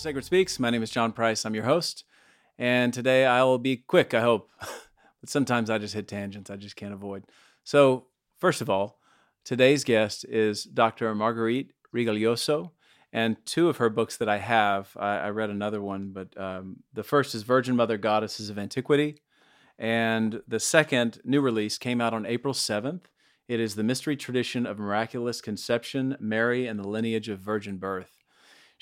Sacred Speaks. My name is John Price. I'm your host. And today I will be quick, I hope. but sometimes I just hit tangents I just can't avoid. So, first of all, today's guest is Dr. Marguerite Rigoglioso. And two of her books that I have, I, I read another one, but um, the first is Virgin Mother Goddesses of Antiquity. And the second new release came out on April 7th. It is The Mystery Tradition of Miraculous Conception, Mary, and the Lineage of Virgin Birth.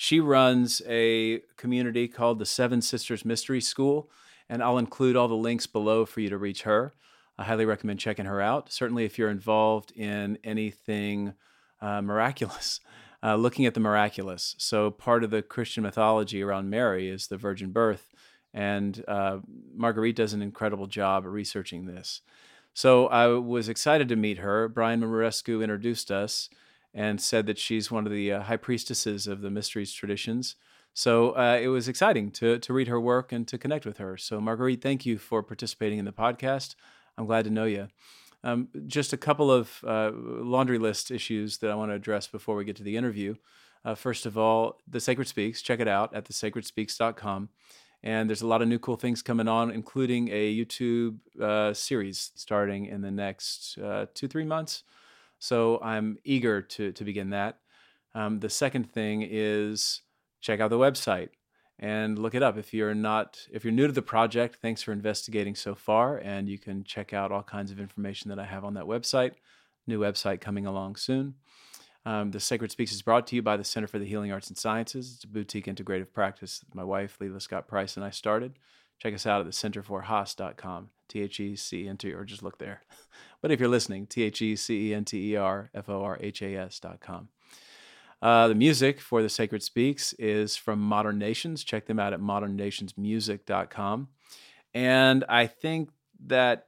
She runs a community called the Seven Sisters Mystery School, and I'll include all the links below for you to reach her. I highly recommend checking her out. Certainly, if you're involved in anything uh, miraculous, uh, looking at the miraculous. So, part of the Christian mythology around Mary is the virgin birth, and uh, Marguerite does an incredible job researching this. So, I was excited to meet her. Brian Muraresku introduced us and said that she's one of the uh, high priestesses of the mysteries traditions. So uh, it was exciting to to read her work and to connect with her. So Marguerite, thank you for participating in the podcast. I'm glad to know you. Um, just a couple of uh, laundry list issues that I want to address before we get to the interview. Uh, first of all, The Sacred Speaks. Check it out at thesacredspeaks.com. And there's a lot of new cool things coming on, including a YouTube uh, series starting in the next uh, two, three months. So I'm eager to to begin that. Um, the second thing is check out the website and look it up. If you're not if you're new to the project thanks for investigating so far and you can check out all kinds of information that i have on that website. New website coming along soon. Um, the sacred speaks is brought to you by the center for the healing arts and sciences. It's a boutique integrative practice my wife leila scott price and i started. Check us out at the centerforhaas.com t-h-e-c-e-n-t or just look there but if you're listening t-h-e-c-e-n-t-e-r-f-o-r-h-a-s.com uh, the music for the Sacred Speaks is from Modern Nations. Check them out at modernnationsmusic.com. And I think that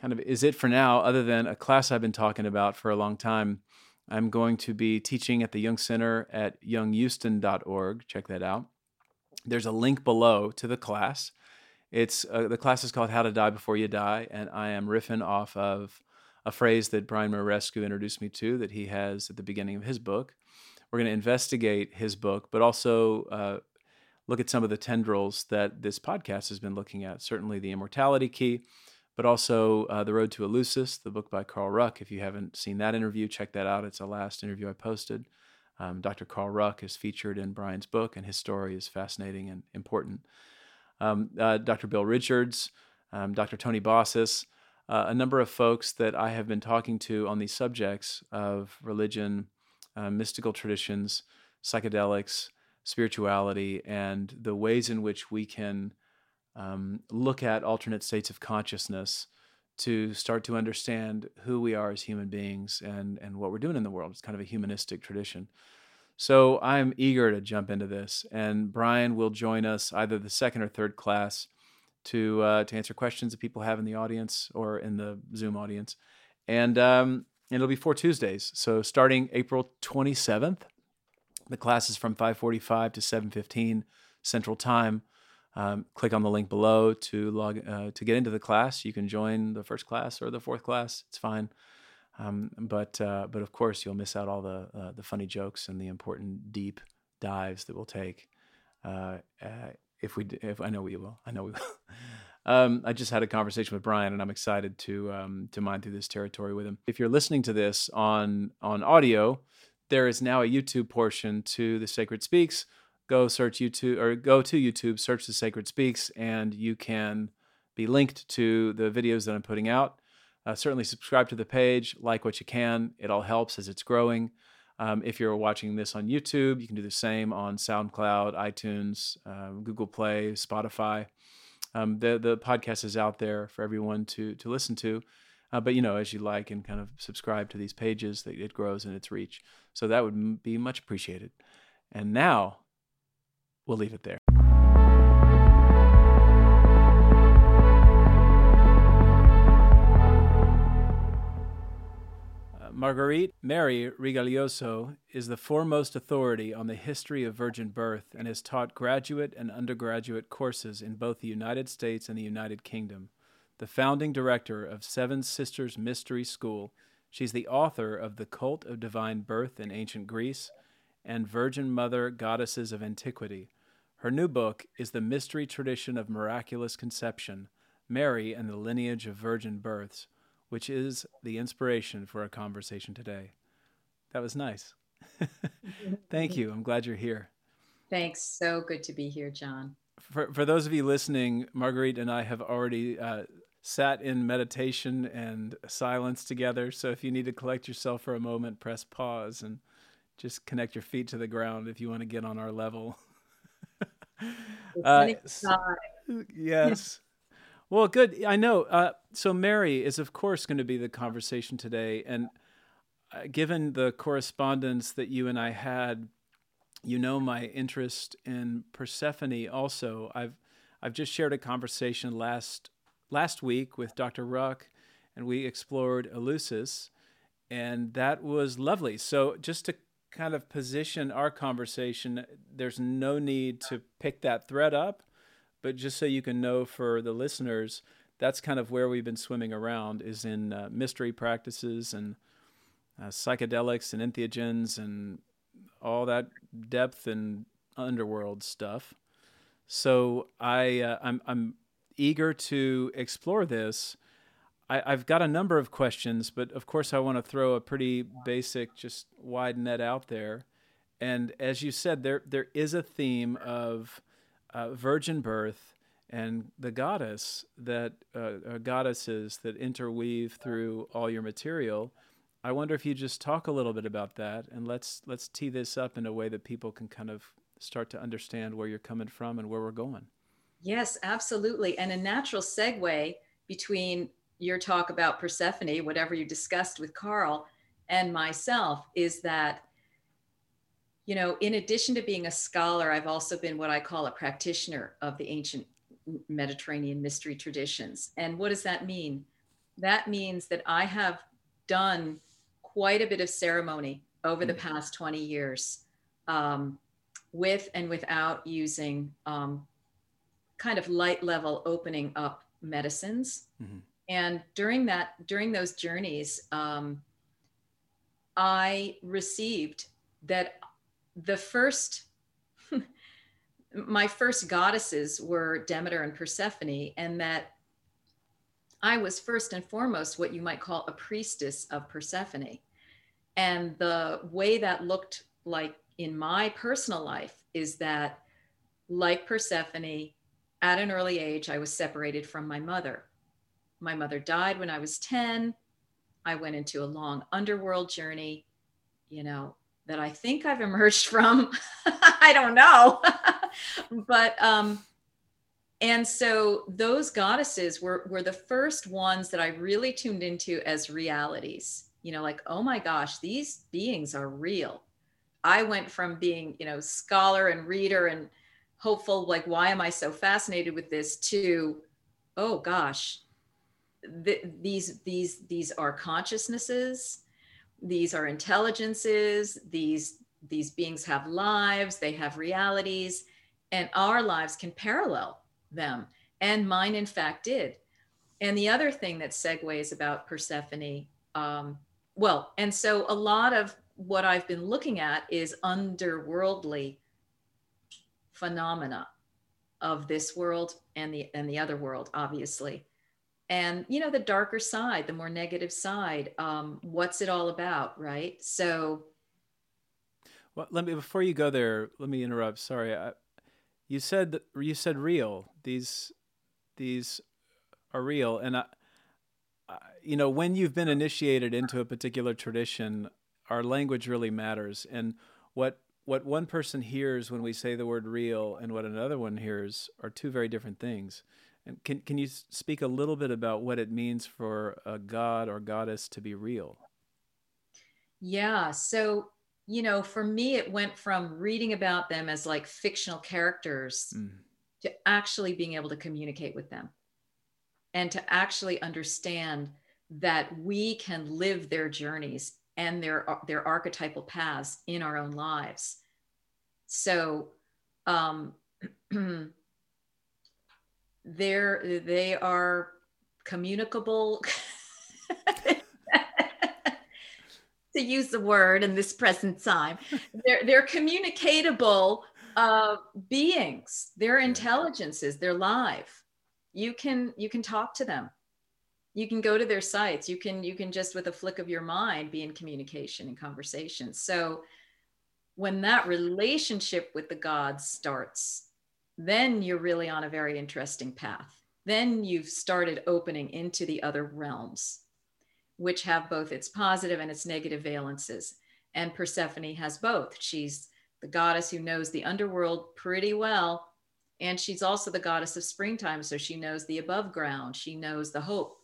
kind of is it for now, other than a class I've been talking about for a long time. I'm going to be teaching at the Jung Center at junghouston.org. Check that out. There's a link below to the class. It's uh, the class is called How to Die Before You Die, and I am riffing off of a phrase that Brian Muraresku introduced me to that he has at the beginning of his book. We're going to investigate his book, but also uh, look at some of the tendrils that this podcast has been looking at. Certainly, the immortality key, but also uh, the road to Eleusis, the book by Carl Ruck. If you haven't seen that interview, check that out. It's the last interview I posted. Um, Dr. Carl Ruck is featured in Brian's book, and his story is fascinating and important. Um, uh, Dr. Bill Richards, um, Dr. Tony Bossis, uh, a number of folks that I have been talking to on these subjects of religion, uh, mystical traditions, psychedelics, spirituality, and the ways in which we can um, look at alternate states of consciousness to start to understand who we are as human beings and, and what we're doing in the world. It's kind of a humanistic tradition. So I'm eager to jump into this, and Brian will join us either the second or third class to uh, to answer questions that people have in the audience or in the Zoom audience, and um, it'll be four Tuesdays. So starting April 27th, the class is from 5:45 to 7:15 Central Time. Um, click on the link below to log uh, to get into the class. You can join the first class or the fourth class. It's fine. Um, but uh, but of course you'll miss out all the uh, the funny jokes and the important deep dives that we'll take. Uh, uh, if we if I know we will, I know we will. um, I just had a conversation with Brian, and I'm excited to um, to mine through this territory with him. If you're listening to this on on audio, there is now a YouTube portion to the Sacred Speaks. Go search YouTube or go to YouTube, search the Sacred Speaks, and you can be linked to the videos that I'm putting out. Uh, certainly subscribe to the page, like what you can. It all helps as it's growing. Um, if you're watching this on YouTube, you can do the same on SoundCloud, iTunes, uh, Google Play, Spotify. Um, the the podcast is out there for everyone to to listen to. Uh, but you know, as you like and kind of subscribe to these pages, that it grows in its reach. So that would be much appreciated. And now, we'll leave it there. Marguerite Mary Rigoglioso is the foremost authority on the history of virgin birth and has taught graduate and undergraduate courses in both the United States and the United Kingdom. The founding director of Seven Sisters Mystery School, she's the author of The Cult of Divine Birth in Ancient Greece and Virgin Mother Goddesses of Antiquity. Her new book is The Mystery Tradition of Miraculous Conception Mary and the Lineage of Virgin Births, which is the inspiration for our conversation today. That was nice. Thank you. I'm glad you're here. Thanks. So good to be here, John. For, for those of you listening, Marguerite and I have already uh, sat in meditation and silence together. So if you need to collect yourself for a moment, press pause and just connect your feet to the ground if you want to get on our level. uh, yes. Well, good. I know. Uh, so Mary is, of course, going to be the conversation today, and uh, given the correspondence that you and I had, you know my interest in Persephone. Also, I've I've just shared a conversation last last week with Dr. Ruck, and we explored Eleusis, and that was lovely. So just to kind of position our conversation, there's no need to pick that thread up but just so you can know for the listeners, that's kind of where we've been swimming around is in uh, mystery practices and uh, psychedelics and entheogens and all that depth and underworld stuff. So I uh, I'm I'm eager to explore this. I, I've got a number of questions, but of course I want to throw a pretty basic, just wide net out there. And as you said, there there is a theme of uh, virgin birth and the goddess that uh, uh, goddesses that interweave through all your material. I wonder if you just talk a little bit about that and let's let's tee this up in a way that people can kind of start to understand where you're coming from and where we're going. Yes, absolutely. And a natural segue between your talk about Persephone, whatever you discussed with Carl, and myself is that you know, in addition to being a scholar, I've also been what I call a practitioner of the ancient Mediterranean mystery traditions. And what does that mean? That means that I have done quite a bit of ceremony over the mm. past 20 years um, with and without using um, kind of light level opening up medicines. Mm-hmm. And during that, during those journeys, um, I received that the first my first goddesses were Demeter and Persephone, and that I was first and foremost what you might call a priestess of Persephone. And the way that looked like in my personal life is that, like Persephone, at an early age, I was separated from my mother. My mother died when I was 10. I went into a long underworld journey. You know, that I think I've emerged from. I don't know. but um and so those goddesses were were the first ones that I really tuned into as realities. You know, like, oh my gosh, these beings are real. I went from being, you know, scholar and reader and hopeful, like, why am I so fascinated with this, to, oh gosh, th- these these these are consciousnesses these are intelligences. These these beings have lives. They have realities. And our lives can parallel them. And mine in fact did. And the other thing that segues about persephone um, well and so a lot of what i've been looking at is underworldly phenomena of this world and the and the other world obviously and you know the darker side the more negative side um, what's it all about right? So well let me before you go there let me interrupt. Sorry I, you said you said real. These these are real. And I, I, you know when you've been initiated into a particular tradition our language really matters. And what what one person hears when we say the word real and what another one hears are two very different things can can you speak a little bit about what it means for a god or goddess to be real? Yeah, so you know, for me it went from reading about them as like fictional characters mm. to actually being able to communicate with them and to actually understand that we can live their journeys and their their archetypal paths in our own lives. So um they're they are communicable to use the word in this present time. they're they're communicatable uh, beings. They're intelligences. They're live. You can you can talk to them. You can go to their sites. You can you can just with a flick of your mind be in communication and conversation. So when that relationship with the gods starts, then you're really on a very interesting path. Then you've started opening into the other realms which have both its positive and its negative valences. And Persephone has both. She's the goddess who knows the underworld pretty well. And she's also the goddess of springtime. So she knows the above ground, she knows the hope,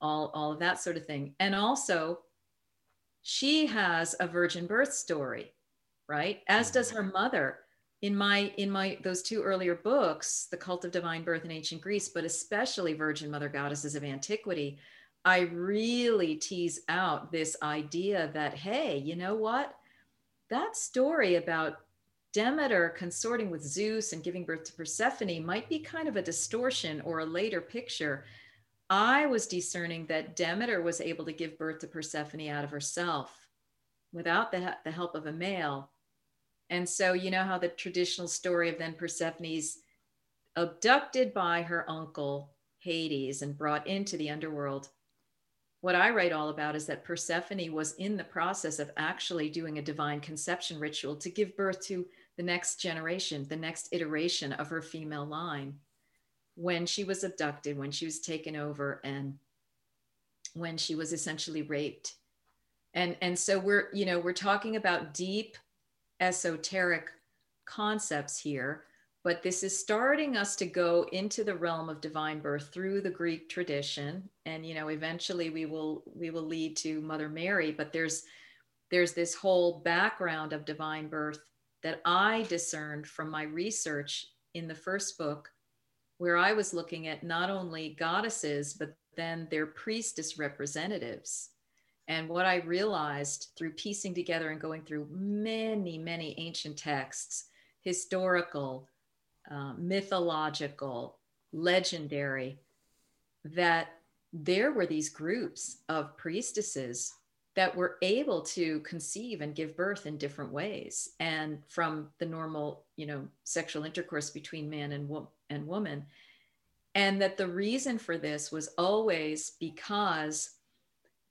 all, all of that sort of thing. And also, she has a virgin birth story, right? As does mm-hmm. her mother. In my in my those two earlier books, The Cult of Divine Birth in Ancient Greece, but especially Virgin Mother Goddesses of Antiquity, I really tease out this idea that, hey, you know what? That story about Demeter consorting with Zeus and giving birth to Persephone might be kind of a distortion or a later picture. I was discerning that Demeter was able to give birth to Persephone out of herself without the, the help of a male. And so, you know how the traditional story of then Persephone's abducted by her uncle Hades and brought into the underworld what I write all about is that Persephone was in the process of actually doing a divine conception ritual to give birth to the next generation, the next iteration of her female line when she was abducted, when she was taken over, and when she was essentially raped. And, and so we're, you know, we're talking about deep esoteric concepts here but this is starting us to go into the realm of divine birth through the greek tradition. And you know eventually we will we will lead to mother mary but there's there's this whole background of divine birth that i discerned from my research in the first book where i was looking at not only goddesses but then their priestess representatives and what i realized through piecing together and going through many many ancient texts historical uh, mythological, legendary, that there were these groups of priestesses that were able to conceive and give birth in different ways. And from the normal you know sexual intercourse between man and, wo- and woman. And that the reason for this was always because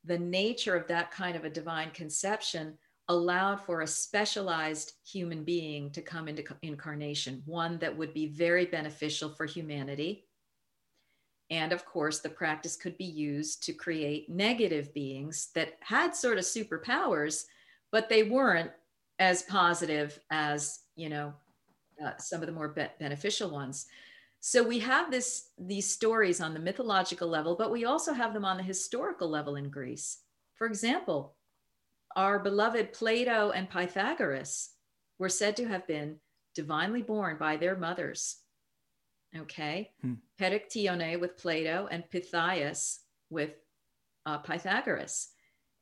the nature of that kind of a divine conception allowed for a specialized human being to come into incarnation, one that would be very beneficial for humanity. And of course, the practice could be used to create negative beings that had sort of superpowers, but they weren't as positive as, you know, uh, some of the more be- beneficial ones. So we have this these stories on the mythological level, but we also have them on the historical level in Greece. For example, our beloved Plato and Pythagoras were said to have been divinely born by their mothers. Okay. Hmm. Perictione with Plato and Pythais with uh, Pythagoras.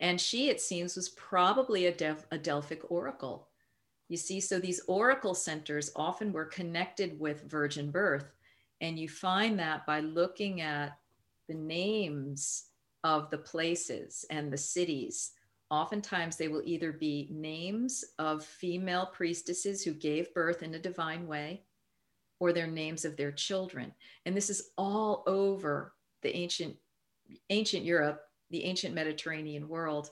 And she, it seems, was probably a, a Delphic oracle. You see, so these oracle centers often were connected with virgin birth. And you find that by looking at the names of the places and the cities Oftentimes, they will either be names of female priestesses who gave birth in a divine way, or their names of their children. And this is all over the ancient, ancient Europe, the ancient Mediterranean world.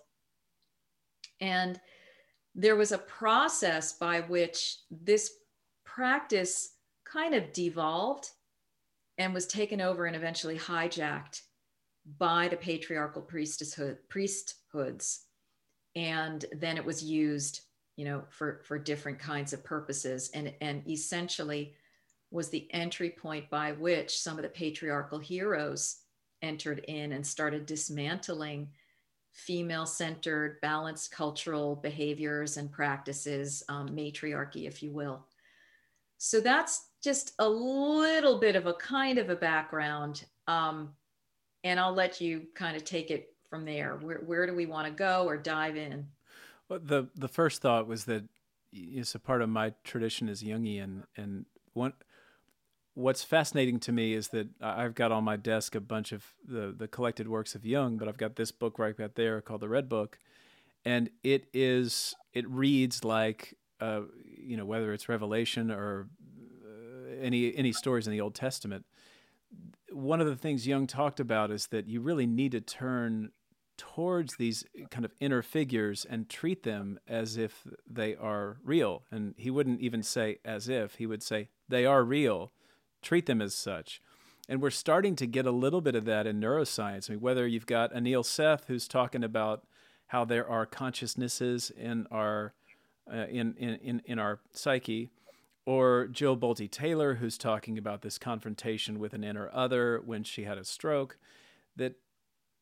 And there was a process by which this practice kind of devolved and was taken over and eventually hijacked by the patriarchal priesthood, priesthoods. And then it was used you know for for different kinds of purposes. And and essentially was the entry point by which some of the patriarchal heroes entered in and started dismantling female centered balanced cultural behaviors and practices um, matriarchy if you will. So that's just a little bit of a kind of a background um, and i'll let you kind of take it from there? Where, where do we want to go or dive in? Well, the the first thought was that it's a part of my tradition is Jungian, and one what's fascinating to me is that I've got on my desk a bunch of the the collected works of Jung, but I've got this book right back there called the Red Book, and it is it reads like uh, you know whether it's Revelation or any any stories in the Old Testament. One of the things Jung talked about is that you really need to turn towards these kind of inner figures and treat them as if they are real. And he wouldn't even say as if, he would say they are real. Treat them as such. And we're starting to get a little bit of that in neuroscience. I mean, whether you've got Anil Seth, who's talking about how there are consciousnesses in our uh, in, in in our psyche, or Jill Bolte Taylor, who's talking about this confrontation with an inner other when she had a stroke, that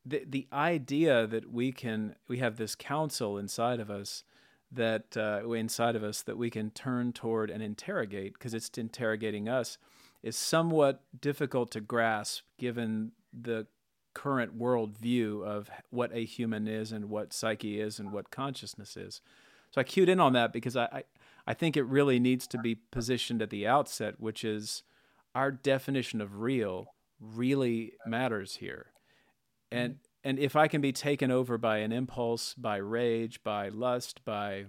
the the idea that we can we have this counsel inside of us that uh, inside of us that we can turn toward and interrogate because it's interrogating us is somewhat difficult to grasp given the current worldview of what a human is and what psyche is and what consciousness is. So I cued in on that because I, I think it really needs to be positioned at the outset, which is our definition of real really matters here. And mm-hmm. and if I can be taken over by an impulse, by rage, by lust, by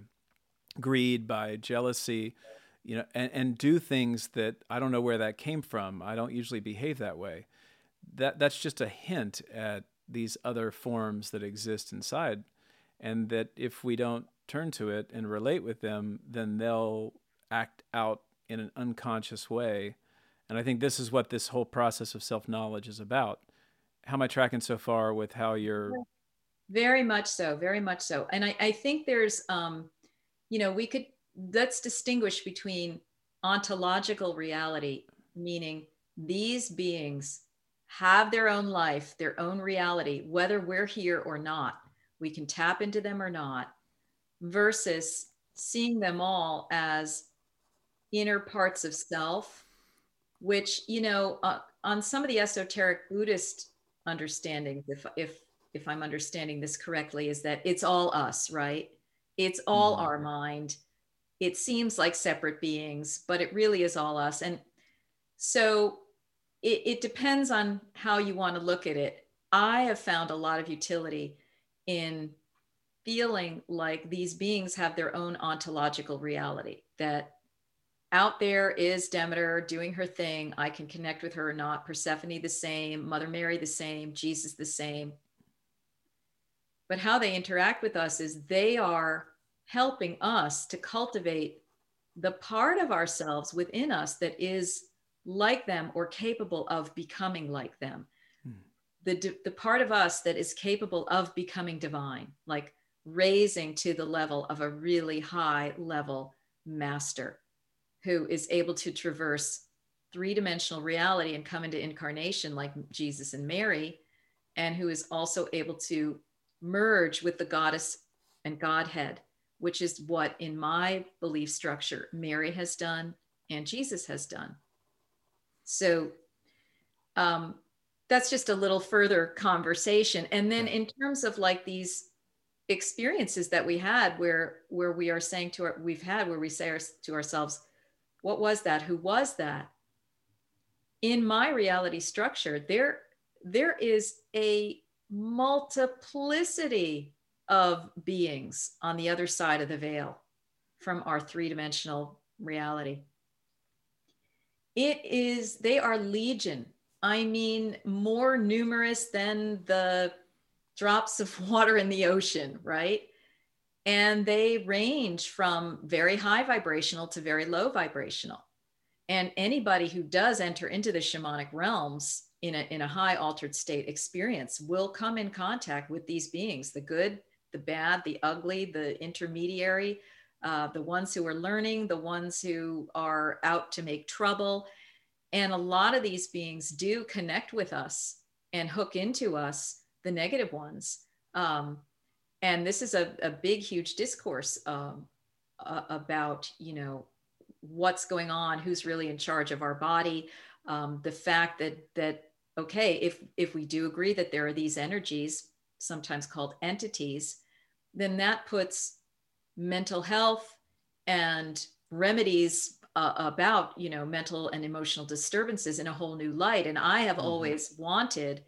greed, by jealousy, you know, and, and do things that I don't know where that came from. I don't usually behave that way. That that's just a hint at these other forms that exist inside, and that if we don't turn to it and relate with them, then they'll act out in an unconscious way. And I think this is what this whole process of self knowledge is about. How am I tracking so far with how you're? Very much so, very much so. And I, I think there's, um, you know, we could let's distinguish between ontological reality, meaning these beings have their own life, their own reality, whether we're here or not. We can tap into them or not, versus seeing them all as inner parts of self, which, you know, uh, on some of the esoteric Buddhist understandings, if, if, if I'm understanding this correctly, is that it's all us, right? It's all mm-hmm. our mind it seems like separate beings, but it really is all us. And so it, it depends on how you want to look at it. I have found a lot of utility in feeling like these beings have their own ontological reality, that out there is Demeter doing her thing. I can connect with her or not. Persephone the same, Mother Mary the same, Jesus the same. But how they interact with us is they are helping us to cultivate the part of ourselves within us that is like them or capable of becoming like them. Hmm. The, the part of us that is capable of becoming divine, like raising to the level of a really high level master who is able to traverse three dimensional reality and come into incarnation like Jesus and Mary, and who is also able to merge with the goddess and Godhead which is what, in my belief structure, Mary has done and Jesus has done. So um, that's just a little further conversation. And then in terms of like these experiences that we had where where we are saying to our we've had where we say to ourselves what was that who was that in my reality structure there there is a multiplicity of beings on the other side of the veil from our three dimensional reality. It is, they are legion. I mean, more numerous than the drops of water in the ocean, right? And they range from very high vibrational to very low vibrational. And anybody who does enter into the shamanic realms in a, in a high altered state experience will come in contact with these beings, the good, the bad, the ugly, the intermediary, uh, the ones who are learning, the ones who are out to make trouble. And a lot of these beings do connect with us and hook into us, the negative ones. Um, and this is a, a big, huge discourse um, uh, about, you know, what's going on, who's really in charge of our body, um, the fact that that okay, if if we do agree that there are these energies, sometimes called entities, then that puts mental health and remedies uh, about you know mental and emotional disturbances in a whole new light and i have mm-hmm. always wanted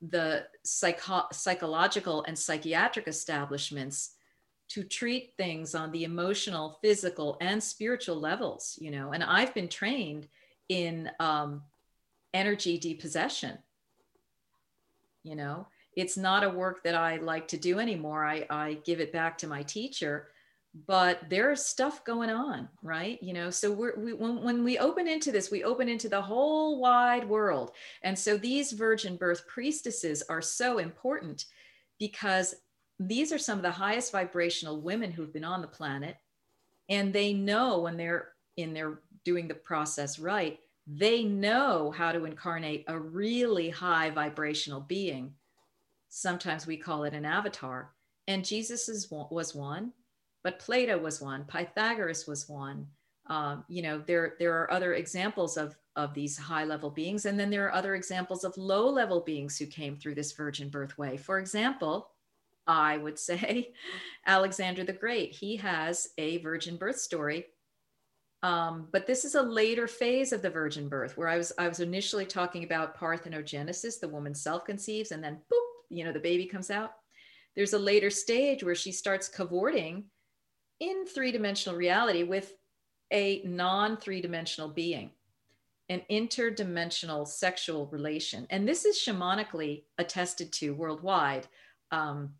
the psycho- psychological and psychiatric establishments to treat things on the emotional, physical, and spiritual levels, you know. And I've been trained in um, energy depossession. You know, it's not a work that I like to do anymore. I, I give it back to my teacher, but there's stuff going on, right? You know, so we're, we, when, when we open into this, we open into the whole wide world. And so these virgin birth priestesses are so important because these are some of the highest vibrational women who've been on the planet. And they know when they're in their doing the process right, they know how to incarnate a really high vibrational being. Sometimes we call it an avatar. And Jesus is, was one, but Plato was one, Pythagoras was one. Um, you know, there, there are other examples of, of these high level beings. And then there are other examples of low level beings who came through this virgin birth way. For example, I would say Alexander the Great, he has a virgin birth story. Um, but this is a later phase of the virgin birth where I was I was initially talking about parthenogenesis, the woman self conceives, and then boop, you know, the baby comes out. There's a later stage where she starts cavorting in three dimensional reality with a non three dimensional being, an interdimensional sexual relation. And this is shamanically attested to worldwide. Um,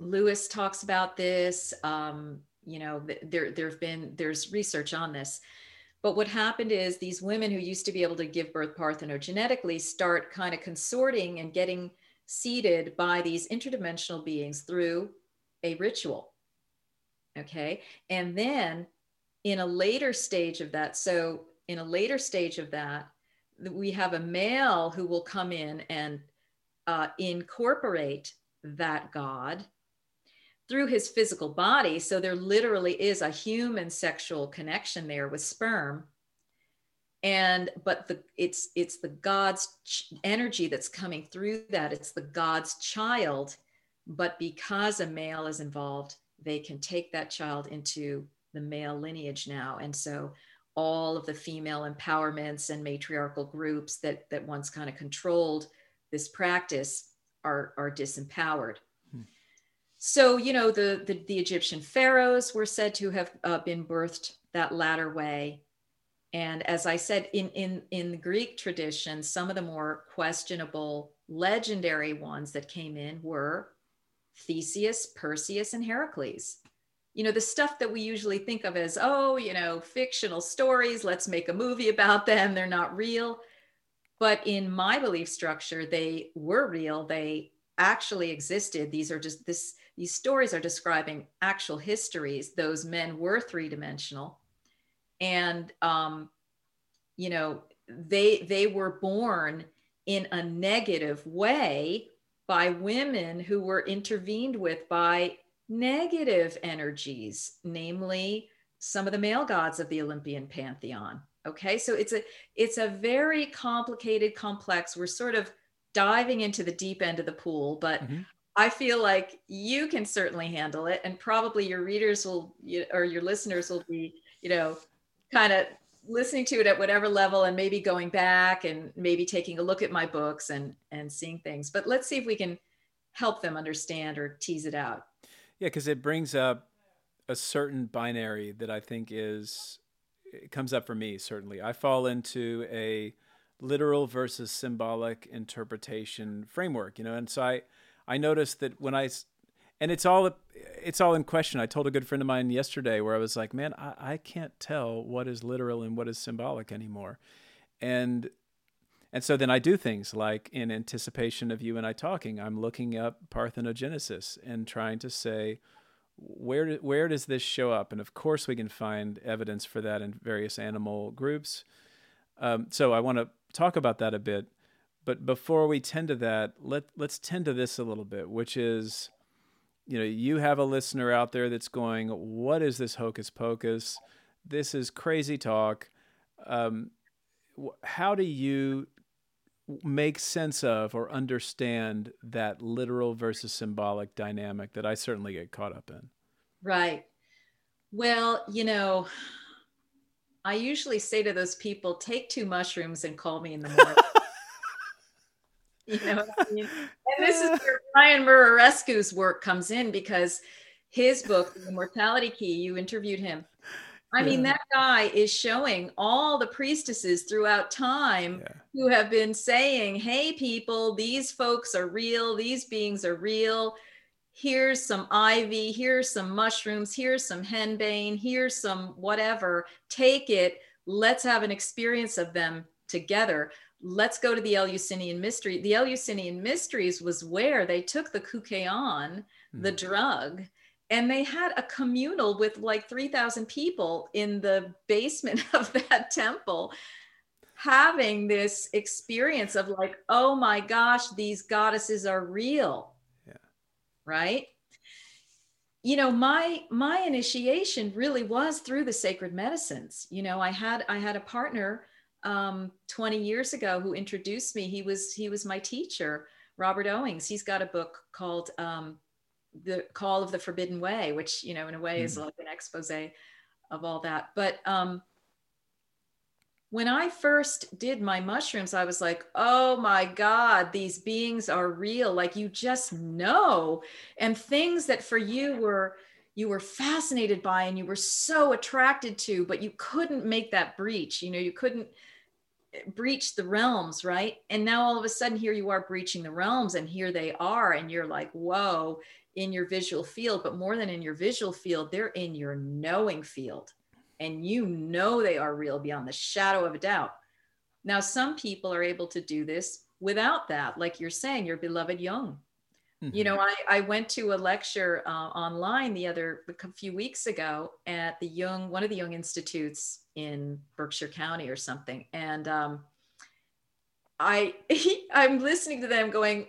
Lewis talks about this. Um, you know, there there have been there's research on this. But what happened is these women who used to be able to give birth parthenogenetically start kind of consorting and getting seeded by these interdimensional beings through a ritual. Okay. And then in a later stage of that, so in a later stage of that, we have a male who will come in and uh, incorporate that God through his physical body. So there literally is a human sexual connection there with sperm. And but the it's it's the God's ch- energy that's coming through that. It's the God's child. But because a male is involved, they can take that child into the male lineage now. And so all of the female empowerments and matriarchal groups that that once kind of controlled this practice are are disempowered so, you know, the, the, the Egyptian pharaohs were said to have uh, been birthed that latter way. And as I said, in, in, in the Greek tradition, some of the more questionable legendary ones that came in were Theseus, Perseus, and Heracles. You know, the stuff that we usually think of as, oh, you know, fictional stories, let's make a movie about them, they're not real. But in my belief structure, they were real. They actually existed. These are just this these stories are describing actual histories. Those men were three dimensional, and um, you know they they were born in a negative way by women who were intervened with by negative energies, namely some of the male gods of the Olympian pantheon. Okay, so it's a it's a very complicated, complex. We're sort of diving into the deep end of the pool, but mm-hmm. I feel like you can certainly handle it, and probably your readers will, or your listeners will be, you know, kind of listening to it at whatever level, and maybe going back and maybe taking a look at my books and and seeing things. But let's see if we can help them understand or tease it out. Yeah, because it brings up a certain binary that I think is it comes up for me certainly. I fall into a literal versus symbolic interpretation framework, you know, and so I I noticed that when I, and it's all it's all in question. I told a good friend of mine yesterday where I was like, man, I, I can't tell what is literal and what is symbolic anymore, and and so then I do things like in anticipation of you and I talking, I'm looking up parthenogenesis and trying to say where where does this show up? And of course, we can find evidence for that in various animal groups. Um, so I want to talk about that a bit. But before we tend to that, let let's tend to this a little bit, which is, you know, you have a listener out there that's going, "What is this hocus pocus? This is crazy talk." Um, how do you make sense of or understand that literal versus symbolic dynamic that I certainly get caught up in? Right. Well, you know, I usually say to those people, take two mushrooms and call me in the morning. You know I mean? And this is uh. where Brian Muraresku's work comes in because his book, The Immortality Key, you interviewed him. I yeah. mean, that guy is showing all the priestesses throughout time yeah. who have been saying, hey, people, these folks are real, these beings are real. Here's some ivy, here's some mushrooms, here's some henbane, here's some whatever. Take it. Let's have an experience of them together. Let's go to the Eleusinian mystery. The Eleusinian mysteries was where they took the kykeon, mm. the drug, and they had a communal with like 3000 people in the basement of that temple having this experience of like oh my gosh these goddesses are real yeah. right you know my my initiation really was through the sacred medicines you know i had i had a partner um, 20 years ago who introduced me he was he was my teacher robert owings. He's got a book called um, the call of the forbidden way which you know in a way mm. is like an expose of all that. But um when i first did my mushrooms i was like oh my god these beings are real. Like you just know. And things that for you were you were fascinated by and you were so attracted to but you couldn't make that breach. You know you couldn't breach the realms right and now all of a sudden here you are breaching the realms and here they are and you're like whoa in your visual field, but more than in your visual field, they're in your knowing field. And you know they are real beyond the shadow of a doubt. Now, some people are able to do this without that, like you're saying, your beloved Jung. Mm-hmm. You know, I, I went to a lecture uh, online the other a few weeks ago at the Jung, one of the Jung institutes in Berkshire County or something. And um, I, I'm listening to them going,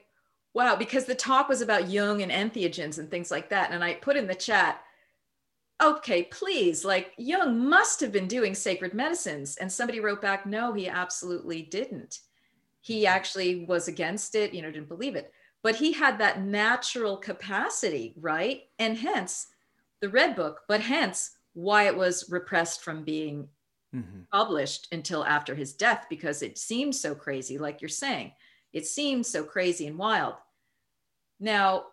Wow, because the talk was about Jung and entheogens and things like that. And I put in the chat, okay, please, like Jung must have been doing sacred medicines. And somebody wrote back, no, he absolutely didn't. He actually was against it, you know, didn't believe it. But he had that natural capacity, right? And hence the Red Book, but hence why it was repressed from being mm-hmm. published until after his death, because it seemed so crazy, like you're saying. It seemed so crazy and wild. Now,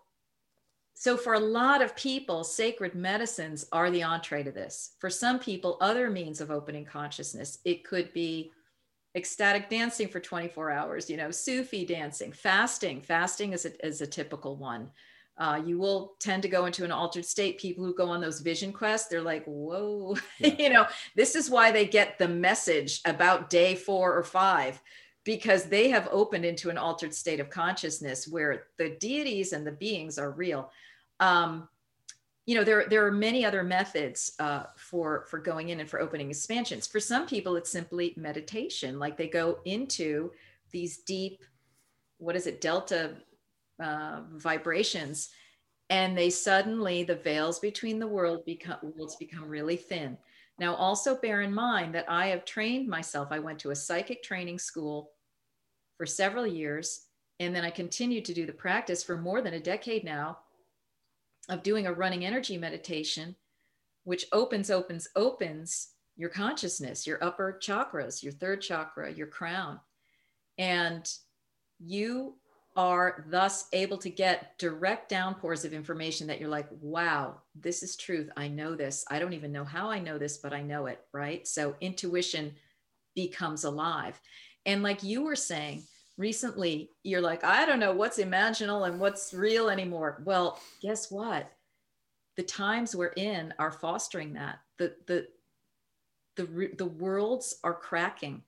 so for a lot of people, sacred medicines are the entree to this. For some people, other means of opening consciousness, it could be ecstatic dancing for 24 hours, you know, Sufi dancing, fasting. Fasting is a, is a typical one. Uh, you will tend to go into an altered state. People who go on those vision quests, they're like, whoa, yeah. you know, this is why they get the message about day four or five because they have opened into an altered state of consciousness where the deities and the beings are real. Um, you know, there, there are many other methods uh, for, for going in and for opening expansions. For some people, it's simply meditation, like they go into these deep, what is it, delta uh, vibrations, and they suddenly, the veils between the world become, worlds become really thin. Now, also bear in mind that I have trained myself. I went to a psychic training school for several years. And then I continued to do the practice for more than a decade now of doing a running energy meditation, which opens, opens, opens your consciousness, your upper chakras, your third chakra, your crown. And you are thus able to get direct downpours of information that you're like, wow, this is truth. I know this. I don't even know how I know this, but I know it. Right. So intuition becomes alive. And like you were saying, recently, you're like, I don't know what's imaginal and what's real anymore. Well, guess what? The times we're in are fostering that. The, the, the, the worlds are cracking.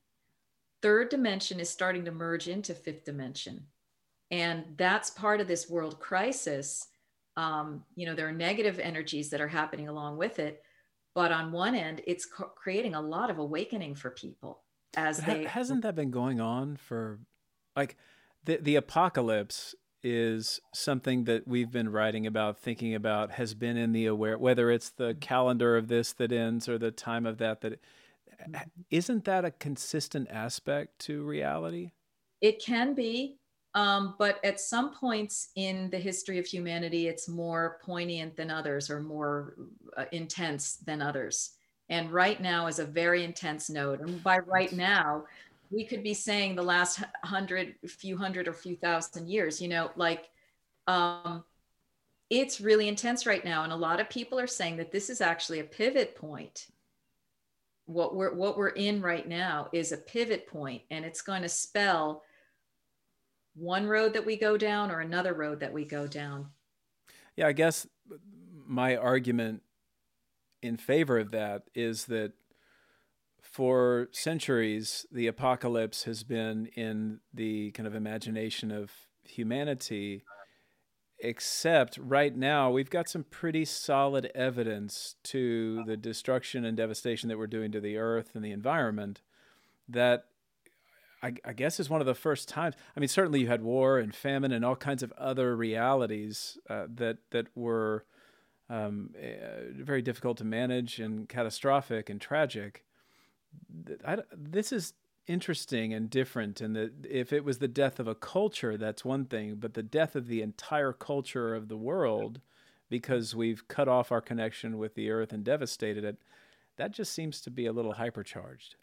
Third dimension is starting to merge into fifth dimension. And that's part of this world crisis. Um, you know, there are negative energies that are happening along with it. But on one end, it's co- creating a lot of awakening for people as they. Hasn't that been going on for like the the apocalypse is something that we've been writing about, thinking about, has been in the aware, whether it's the mm-hmm. calendar of this that ends or the time of that, that mm-hmm. isn't that a consistent aspect to reality? It can be. Um, but at some points in the history of humanity, it's more poignant than others or more uh, intense than others. And right now is a very intense node. And by right now, we could be saying the last hundred, few hundred or few thousand years, you know, like um, it's really intense right now. And a lot of people are saying that this is actually a pivot point. What we're what we're in right now is a pivot point, and it's going to spell one road that we go down or another road that we go down. Yeah, I guess my argument in favor of that is that for centuries, the apocalypse has been in the kind of imagination of humanity, except right now we've got some pretty solid evidence to the destruction and devastation that we're doing to the earth and the environment that I, I, guess is one of the first times. I mean, certainly you had war and famine and all kinds of other realities uh, that that were um, uh, very difficult to manage and catastrophic and tragic. I, this is interesting and different and that if it was the death of a culture that's one thing but the death of the entire culture of the world because we've cut off our connection with the earth and devastated it that just seems to be a little hypercharged.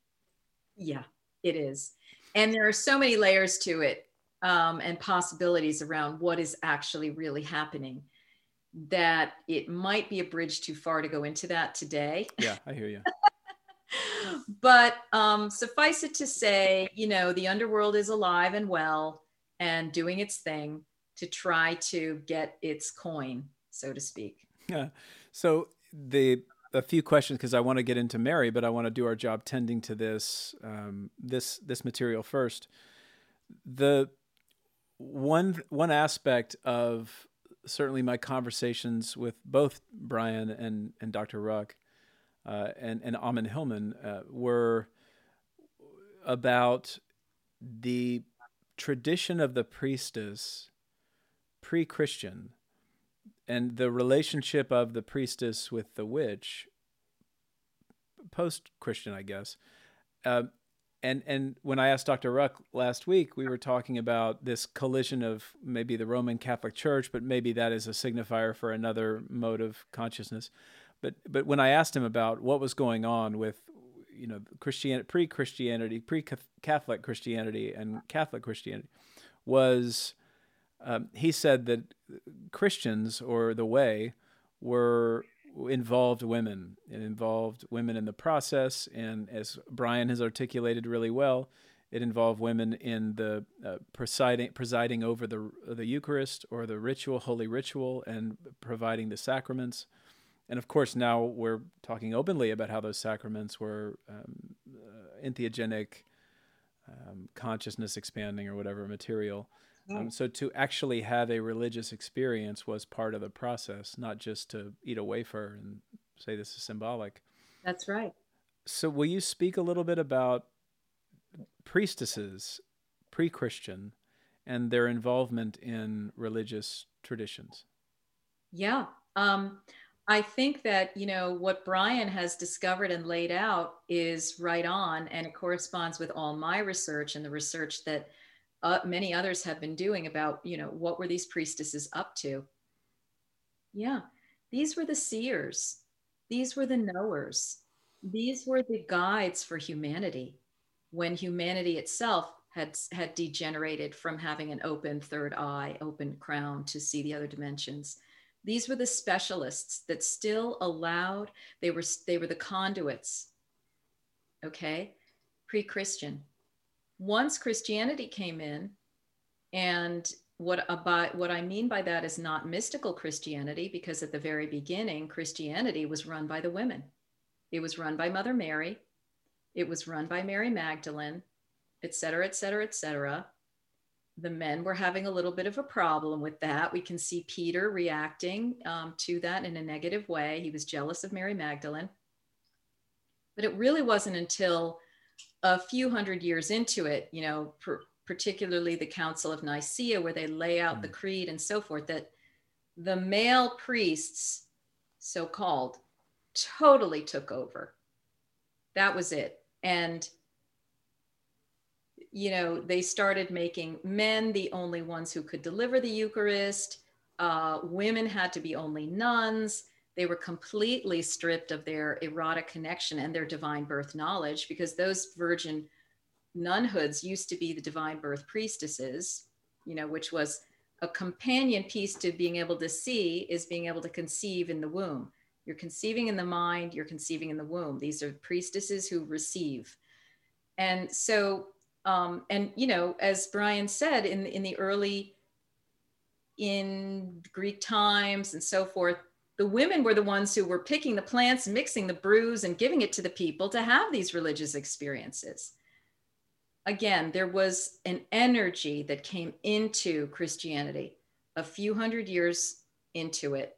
Yeah it is. And there are so many layers to it um, and possibilities around what is actually really happening that it might be a bridge too far to go into that today. Yeah i hear you but um, suffice it to say, you know, the underworld is alive and well and doing its thing to try to get its coin, so to speak. Yeah. So the a few questions because I want to get into Mary, but I want to do our job tending to this um, this this material first. The one one aspect of certainly my conversations with both Brian and and Dr. Ruck uh, and, and Amon Hillman uh, were about the tradition of the priestess pre Christian and the relationship of the priestess with the witch post Christian, I guess. Uh, and and when I asked Dr. Ruck last week, we were talking about this collision of maybe the Roman Catholic Church, but maybe that is a signifier for another mode of consciousness. But but when I asked him about what was going on with you know Christianity, pre-Christianity, pre-Catholic Christianity, and Catholic Christianity, was um, he said that Christians or the way were involved women. Involved women in the process, and as Brian has articulated really well, it involved women in the uh, presiding presiding over the the Eucharist or the ritual, holy ritual, and providing the sacraments and of course now we're talking openly about how those sacraments were um, uh, entheogenic um, consciousness expanding or whatever material. Um, so to actually have a religious experience was part of the process not just to eat a wafer and say this is symbolic. That's right. So will you speak a little bit about priestesses pre-christian and their involvement in religious traditions? Yeah um, I think that, you know, what Brian has discovered and laid out is right on, and it corresponds with all my research and the research that uh, many others have been doing about, you know, what were these priestesses up to? Yeah, these were the seers, these were the knowers, these were the guides for humanity when humanity itself had had degenerated from having an open third eye, open crown to see the other dimensions these were the specialists that still allowed they were they were the conduits okay pre-christian. Once christianity came in and what about what i mean by that is not mystical christianity because at the very beginning christianity was run by the women. It was run by mother mary. It was run by mary magdalene et cetera et cetera et cetera the men were having a little bit of a problem with that. We can see Peter reacting um, to that in a negative way. He was jealous of Mary Magdalene. But it really wasn't until a few hundred years into it, you know, per, particularly the Council of Nicaea, where they lay out mm-hmm. the creed and so forth, that the male priests, so called, totally took over. That was it. And you know, they started making men the only ones who could deliver the Eucharist. Uh, women had to be only nuns. They were completely stripped of their erotic connection and their divine birth knowledge because those virgin nunhoods used to be the divine birth priestesses, you know, which was a companion piece to being able to see is being able to conceive in the womb. You're conceiving in the mind, you're conceiving in the womb. These are priestesses who receive. And so, um, and you know, as Brian said, in in the early in Greek times and so forth, the women were the ones who were picking the plants, mixing the brews, and giving it to the people to have these religious experiences. Again, there was an energy that came into Christianity a few hundred years into it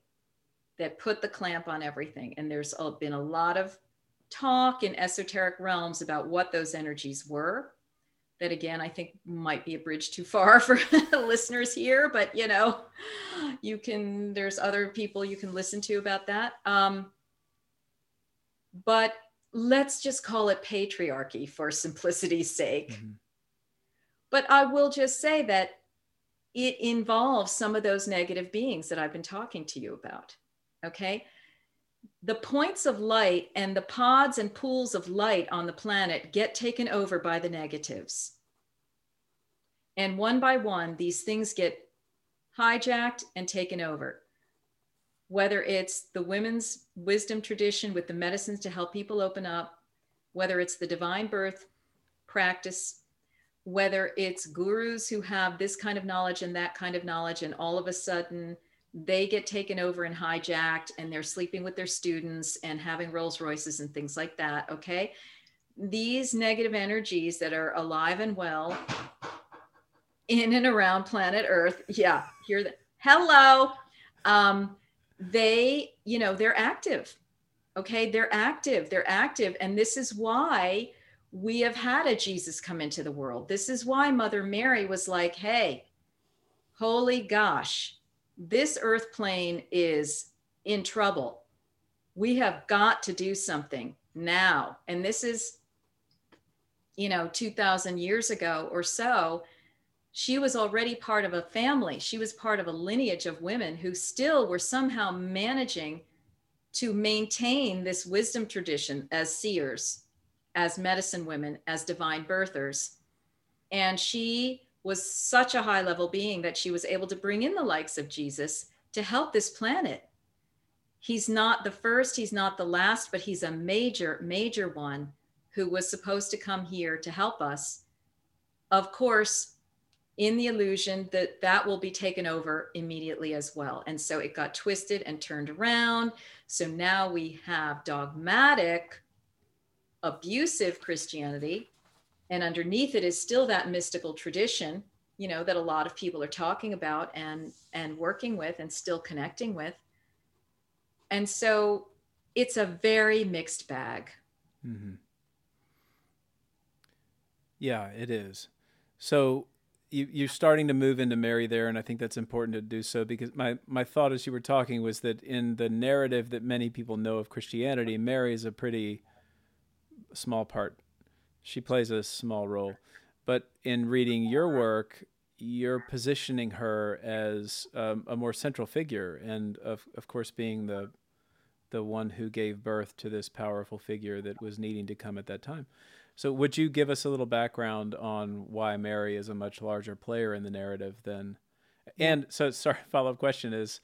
that put the clamp on everything. And there's been a lot of talk in esoteric realms about what those energies were that again i think might be a bridge too far for listeners here but you know you can there's other people you can listen to about that. Um, but let's just call it patriarchy for simplicity's sake. Mm-hmm. but i will just say that it involves some of those negative beings that i've been talking to you about okay the points of light and the pods and pools of light on the planet get taken over by the negatives. And one by one, these things get hijacked and taken over. Whether it's the women's wisdom tradition with the medicines to help people open up, whether it's the divine birth practice, whether it's gurus who have this kind of knowledge and that kind of knowledge, and all of a sudden they get taken over and hijacked and they're sleeping with their students and having Rolls Royces and things like that. Okay. These negative energies that are alive and well in and around planet Earth. Yeah. Here, the, hello. Um, they, you know, they're active. Okay. They're active. They're active. And this is why we have had a Jesus come into the world. This is why Mother Mary was like, hey, holy gosh, this earth plane is in trouble. We have got to do something now. And this is, you know, 2000 years ago or so. She was already part of a family. She was part of a lineage of women who still were somehow managing to maintain this wisdom tradition as seers, as medicine women, as divine birthers. And she was such a high level being that she was able to bring in the likes of Jesus to help this planet. He's not the first, he's not the last, but he's a major, major one who was supposed to come here to help us. Of course, in the illusion that that will be taken over immediately as well. And so it got twisted and turned around. So now we have dogmatic, abusive Christianity and underneath it is still that mystical tradition you know that a lot of people are talking about and and working with and still connecting with. And so it's a very mixed bag. Mm-hmm. yeah it is. So you, you're starting to move into mary there and i think that's important to do so because my, my thought as you were talking was that in the narrative that many people know of christianity mary is a pretty small part she plays a small role. But in reading your work, you're positioning her as um, a more central figure, and of of course being the the one who gave birth to this powerful figure that was needing to come at that time. So, would you give us a little background on why Mary is a much larger player in the narrative than? And so, sorry, follow up question is,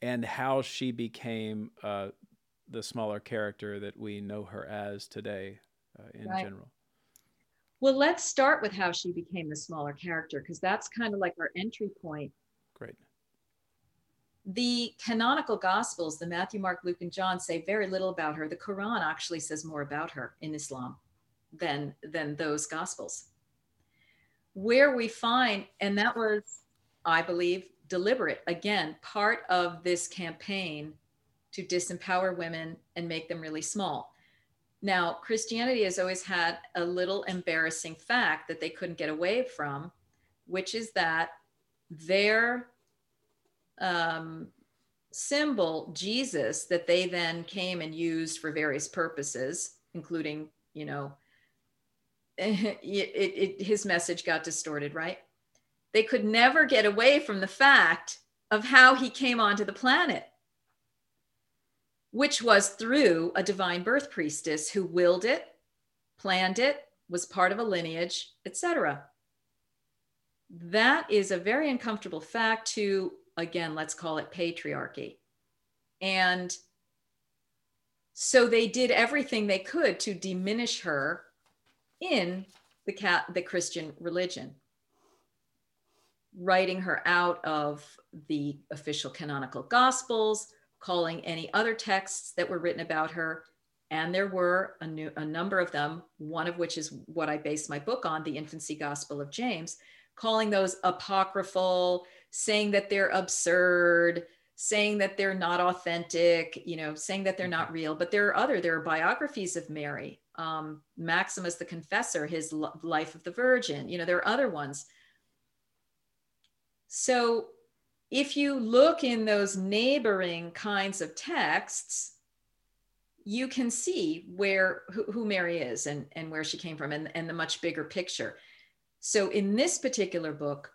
and how she became uh, the smaller character that we know her as today, uh, in right. general. Well, let's start with how she became the smaller character because that's kind of like our entry point. Great. The canonical gospels, the Matthew, Mark, Luke, and John, say very little about her. The Quran actually says more about her in Islam than than those gospels. Where we find, and that was, I believe, deliberate. Again, part of this campaign to disempower women and make them really small now, Christianity has always had a little embarrassing fact that they couldn't get away from, which is that their um, symbol, Jesus, that they then came and used for various purposes, including, you know, it, it, it, his message got distorted, right? They could never get away from the fact of how he came onto the planet which was through a divine birth priestess who willed it, planned it, was part of a lineage, etc. That is a very uncomfortable fact to, again, let's call it patriarchy. And so they did everything they could to diminish her in the cat the Christian religion, writing her out of the official canonical gospels, calling any other texts that were written about her and there were a, new, a number of them, one of which is what I based my book on, the Infancy Gospel of James, calling those apocryphal, saying that they're absurd, saying that they're not authentic, you know, saying that they're not real. But there are other, there are biographies of Mary, um, Maximus the Confessor, his Life of the Virgin, you know, there are other ones. So if you look in those neighboring kinds of texts, you can see where who, who Mary is and, and where she came from and, and the much bigger picture. So in this particular book,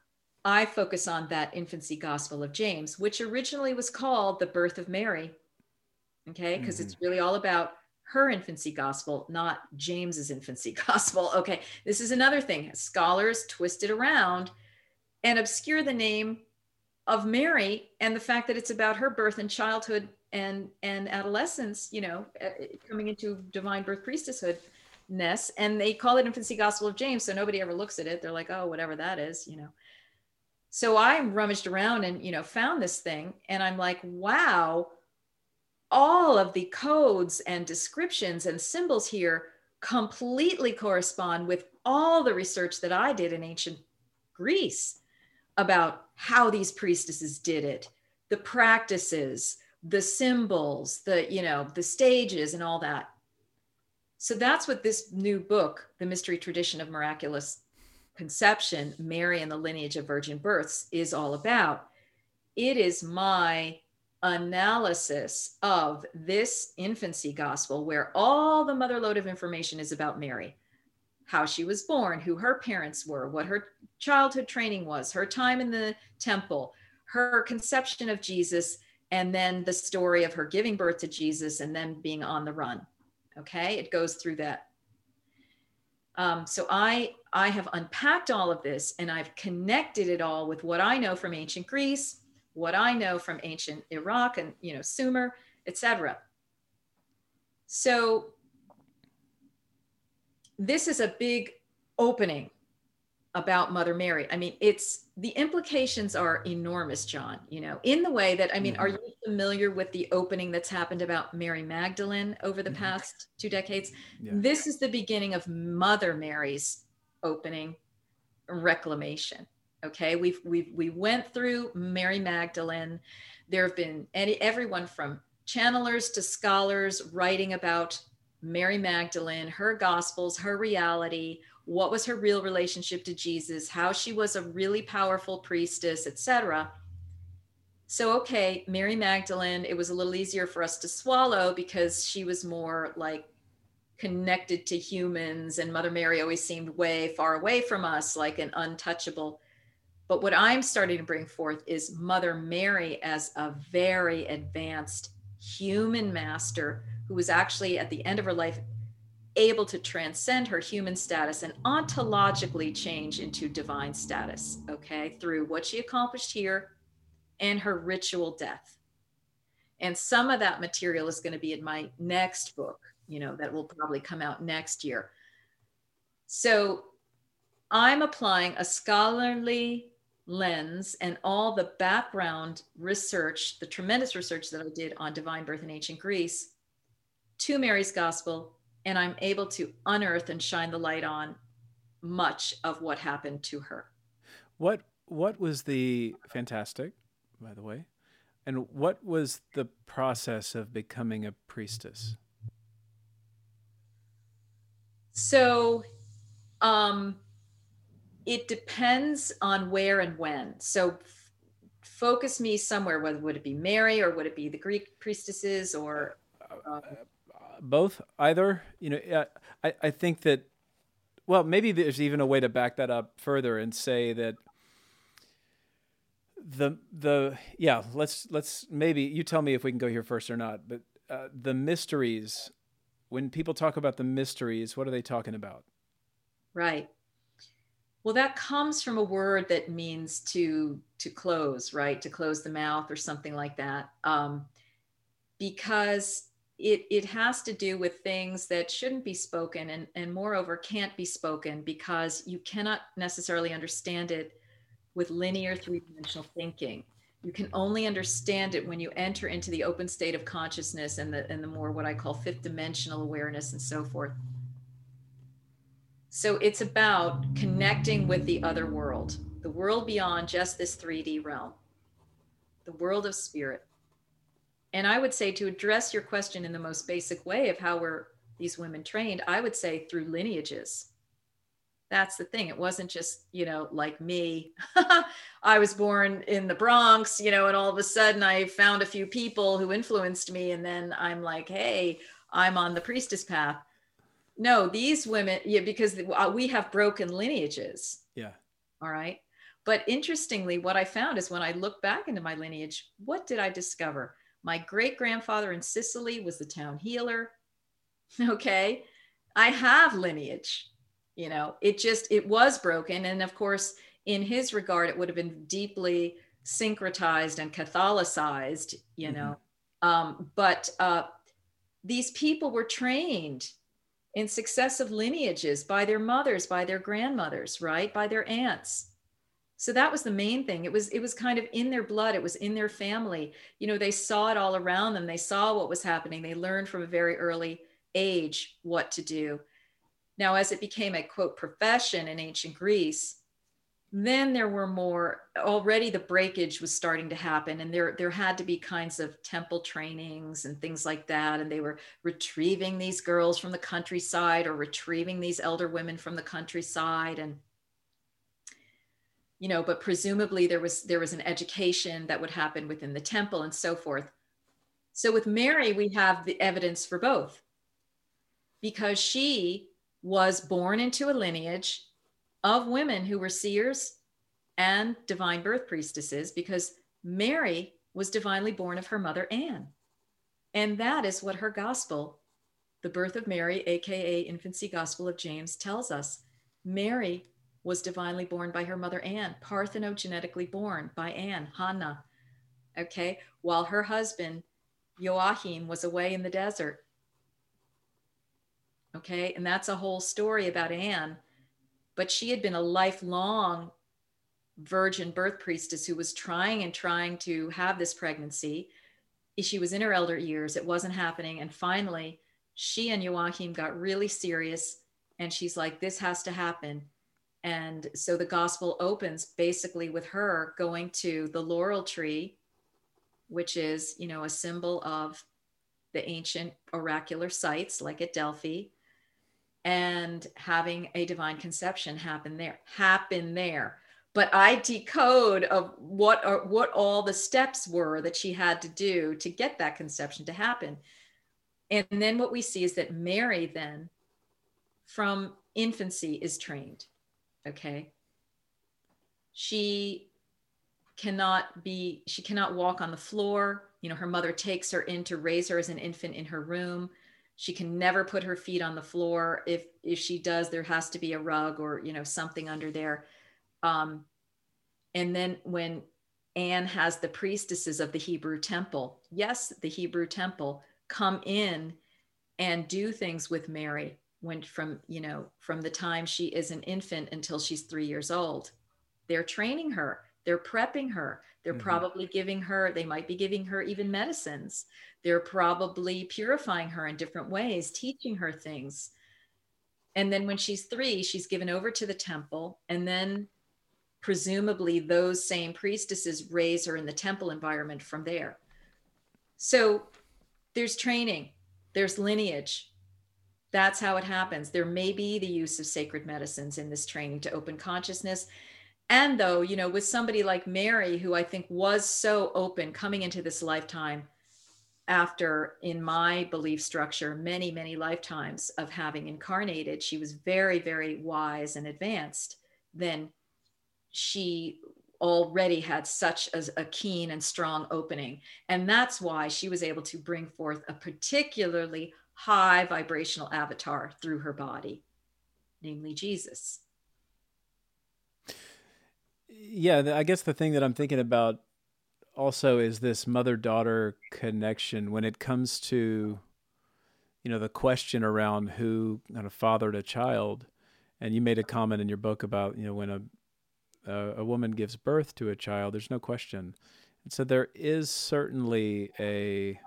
I focus on that infancy gospel of James, which originally was called the birth of Mary. Okay, because mm-hmm. it's really all about her infancy gospel, not James's infancy gospel. Okay, this is another thing. Scholars twist it around and obscure the name of Mary and the fact that it's about her birth and childhood and and adolescence you know uh, coming into divine birth priestesshood ness and they call it infancy gospel of james so nobody ever looks at it. They're like oh whatever that is you know. So i rummaged around and you know found this thing and i'm like wow all of the codes and descriptions and symbols here completely correspond with all the research that i did in ancient greece about how these priestesses did it the practices the symbols, the, you know, the stages and all that. So that's what this new book, The Mystery Tradition of Miraculous Conception, Mary and the Lineage of Virgin Births, is all about. It is my analysis of this infancy gospel where all the mother lode of information is about Mary how she was born, who her parents were, what her childhood training was, her time in the temple, her conception of Jesus, and then the story of her giving birth to Jesus and then being on the run. Okay, it goes through that. Um, so I I have unpacked all of this and I've connected it all with what I know from ancient Greece, what I know from ancient Iraq and you know Sumer, etc. So this is a big opening about Mother Mary. I mean, it's the implications are enormous, John, you know, in the way that, I mean, mm-hmm. are you familiar with the opening that's happened about Mary Magdalene over the mm-hmm. past two decades? Yeah. This is the beginning of Mother Mary's opening reclamation. Okay. We've, we've, we went through Mary Magdalene. There have been any, everyone from channelers to scholars writing about Mary Magdalene, her gospels, her reality, what was her real relationship to Jesus, how she was a really powerful priestess, etc. So, okay, Mary Magdalene, it was a little easier for us to swallow because she was more like connected to humans, and Mother Mary always seemed way far away from us, like an untouchable. But what I'm starting to bring forth is Mother Mary as a very advanced human master who was actually at the end of her life able to transcend her human status and ontologically change into divine status, okay, through what she accomplished here and her ritual death. And some of that material is going to be in my next book, you know, that will probably come out next year. So I'm applying a scholarly lens and all the background research, the tremendous research that I did on divine birth in ancient Greece to Mary's gospel and I'm able to unearth and shine the light on much of what happened to her. What what was the fantastic, by the way, and what was the process of becoming a priestess? So, um, it depends on where and when. So, f- focus me somewhere. Whether would it be Mary or would it be the Greek priestesses or? Um, both either you know I, I think that well maybe there's even a way to back that up further and say that the the yeah let's let's maybe you tell me if we can go here first or not but uh, the mysteries when people talk about the mysteries what are they talking about Right. Well, that comes from a word that means to to close, right? To close the mouth or something like that. Um, because it it has to do with things that shouldn't be spoken and and moreover can't be spoken because you cannot necessarily understand it with linear three-dimensional thinking. You can only understand it when you enter into the open state of consciousness and the and the more what i call fifth dimensional awareness and so forth. So it's about connecting with the other world the world beyond just this 3d realm the world of spirit and I would say to address your question in the most basic way of how were these women trained, I would say through lineages. That's the thing. It wasn't just, you know, like me. I was born in the Bronx, you know, and all of a sudden I found a few people who influenced me. And then I'm like, hey, I'm on the priestess path. No, these women, yeah, because uh, we have broken lineages. Yeah. All right. But interestingly, what I found is when I look back into my lineage, what did I discover? My great grandfather in Sicily was the town healer. Okay. I have lineage. You know, it just, it was broken. And of course, in his regard, it would have been deeply syncretized and Catholicized, you know. Mm-hmm. Um, but uh, these people were trained in successive lineages by their mothers, by their grandmothers, right? By their aunts so that was the main thing. It was it was kind of in their blood. It was in their family. You know they saw it all around them. They saw what was happening. They learned from a very early age what to do. Now as it became a quote profession in ancient greece then there were more already the breakage was starting to happen and there there had to be kinds of temple trainings and things like that and they were retrieving these girls from the countryside or retrieving these elder women from the countryside and you know but presumably there was there was an education that would happen within the temple and so forth. So with mary we have the evidence for both. Because she was born into a lineage of women who were seers and divine birth priestesses because mary was divinely born of her mother anne. And that is what her gospel the birth of mary aka infancy gospel of james tells us. Mary was divinely born by her mother Anne, parthenogenetically born by Anne, Hannah. Okay, while her husband Joachim was away in the desert. Okay, and that's a whole story about Anne. But she had been a lifelong virgin birth priestess who was trying and trying to have this pregnancy. She was in her elder years, it wasn't happening. And finally, she and Joachim got really serious. And she's like, This has to happen. And so the gospel opens basically with her going to the laurel tree, which is, you know, a symbol of the ancient oracular sites like at Delphi, and having a divine conception happen there, happen there. But I decode of what are, what all the steps were that she had to do to get that conception to happen. And then what we see is that Mary then from infancy is trained okay? She cannot be she cannot walk on the floor. You know her mother takes her in to raise her as an infant in her room. She can never put her feet on the floor. If if she does there has to be a rug or you know something under there. Um, and then when anne has the priestesses of the hebrew temple yes the hebrew temple come in and do things with mary went from you know from the time she is an infant until she's three years old. They're training her they're prepping her they're mm-hmm. probably giving her they might be giving her even medicines. They're probably purifying her in different ways teaching her things. And then when she's three she's given over to the temple and then presumably those same priestesses raise her in the temple environment from there. So there's training there's lineage that's how it happens. There may be the use of sacred medicines in this training to open consciousness. And though, you know, with somebody like Mary, who I think was so open coming into this lifetime after, in my belief structure, many, many lifetimes of having incarnated, she was very, very wise and advanced. Then she already had such as a keen and strong opening. And that's why she was able to bring forth a particularly high vibrational avatar through her body. namely Jesus. Yeah, I guess the thing that I'm thinking about also is this mother daughter connection when it comes to you know the question around who kind of fathered a child and you made a comment in your book about you know when a a, a woman gives birth to a child there's no question and so there is certainly a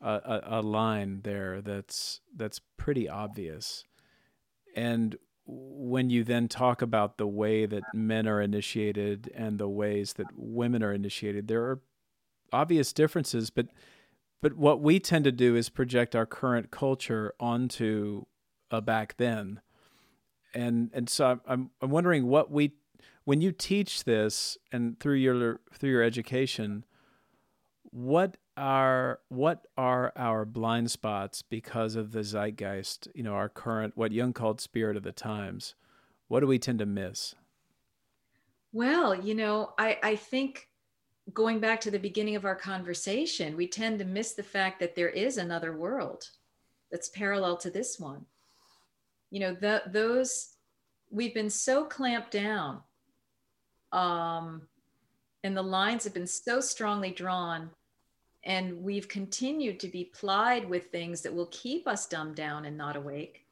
a, a line there that's that's pretty obvious and when you then talk about the way that men are initiated and the ways that women are initiated, there are obvious differences, but but what we tend to do is project our current culture onto a back then. And and so I'm I'm wondering what we when you teach this and through your through your education, what are what are our blind spots because of the zeitgeist you know our current what Jung called spirit of the times? What do we tend to miss? Well you know i i think going back to the beginning of our conversation we tend to miss the fact that there is another world that's parallel to this one. You know the, those we've been so clamped down um and the lines have been so strongly drawn and we've continued to be plied with things that will keep us dumbed down and not awake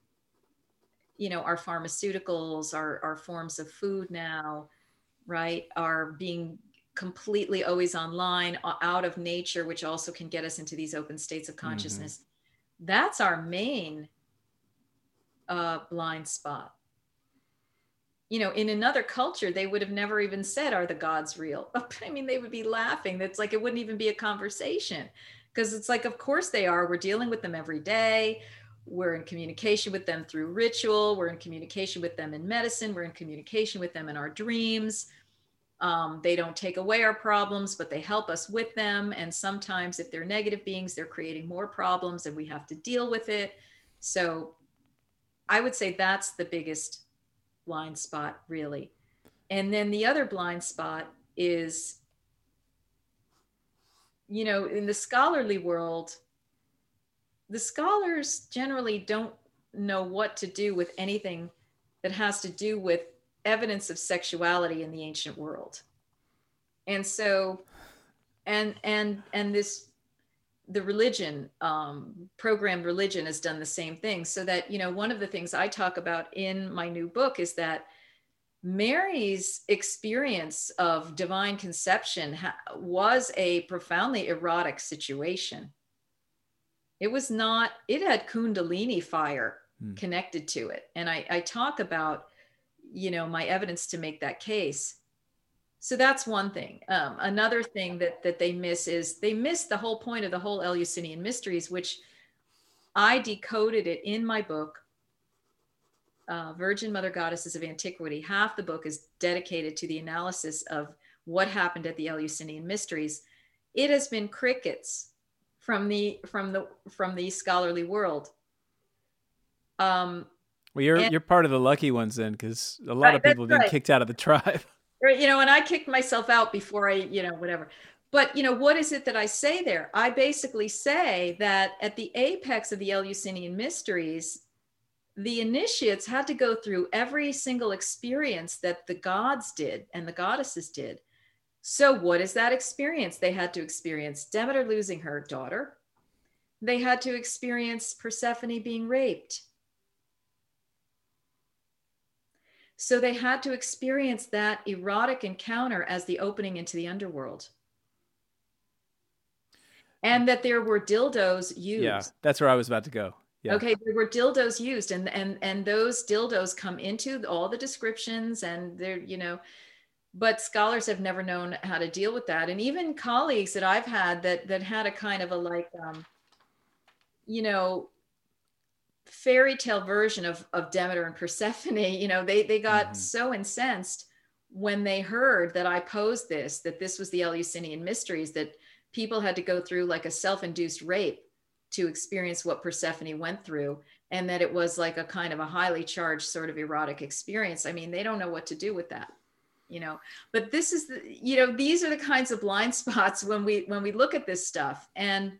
you know our pharmaceuticals our, our forms of food now right are being completely always online out of nature which also can get us into these open states of mm-hmm. consciousness mm-hmm. that's our main uh, blind spot you know, in another culture, they would have never even said, Are the gods real? I mean, they would be laughing. That's like, it wouldn't even be a conversation because it's like, Of course they are. We're dealing with them every day. We're in communication with them through ritual. We're in communication with them in medicine. We're in communication with them in our dreams. Um, they don't take away our problems, but they help us with them. And sometimes, if they're negative beings, they're creating more problems and we have to deal with it. So, I would say that's the biggest blind spot, really. And then the other blind spot is, you know, in the scholarly world, the scholars generally don't know what to do with anything that has to do with evidence of sexuality in the ancient world. And so, and and and this the religion um, programmed religion has done the same thing. So that you know one of the things i talk about in my new book is that mary's experience of divine conception ha- was a profoundly erotic situation. It was not it had kundalini fire hmm. connected to it. And I, I talk about you know my evidence to make that case so that's one thing. Um, another thing that that they miss is they miss the whole point of the whole Eleusinian mysteries, which I decoded it in my book, uh, Virgin Mother Goddesses of Antiquity. Half the book is dedicated to the analysis of what happened at the Eleusinian mysteries. It has been crickets from the from the from the scholarly world. Um, well, you're and, you're part of the lucky ones then, because a lot right, of people have been right. kicked out of the tribe you know, and I kicked myself out before I, you know, whatever. But, you know, what is it that I say there? I basically say that at the apex of the Eleusinian mysteries, the initiates had to go through every single experience that the gods did and the goddesses did. So, what is that experience? They had to experience Demeter losing her daughter. They had to experience Persephone being raped. So they had to experience that erotic encounter as the opening into the underworld. And that there were dildos used. Yeah, that's where I was about to go. Yeah. Okay, there were dildos used, and and and those dildos come into all the descriptions, and they're you know, but scholars have never known how to deal with that, and even colleagues that I've had that that had a kind of a like, um, you know, fairy tale version of, of Demeter and Persephone, you know, they, they got mm-hmm. so incensed when they heard that I posed this, that this was the Eleusinian mysteries, that people had to go through like a self-induced rape to experience what Persephone went through. And that it was like a kind of a highly charged sort of erotic experience. I mean, they don't know what to do with that you know but this is the you know these are the kinds of blind spots when we when we look at this stuff and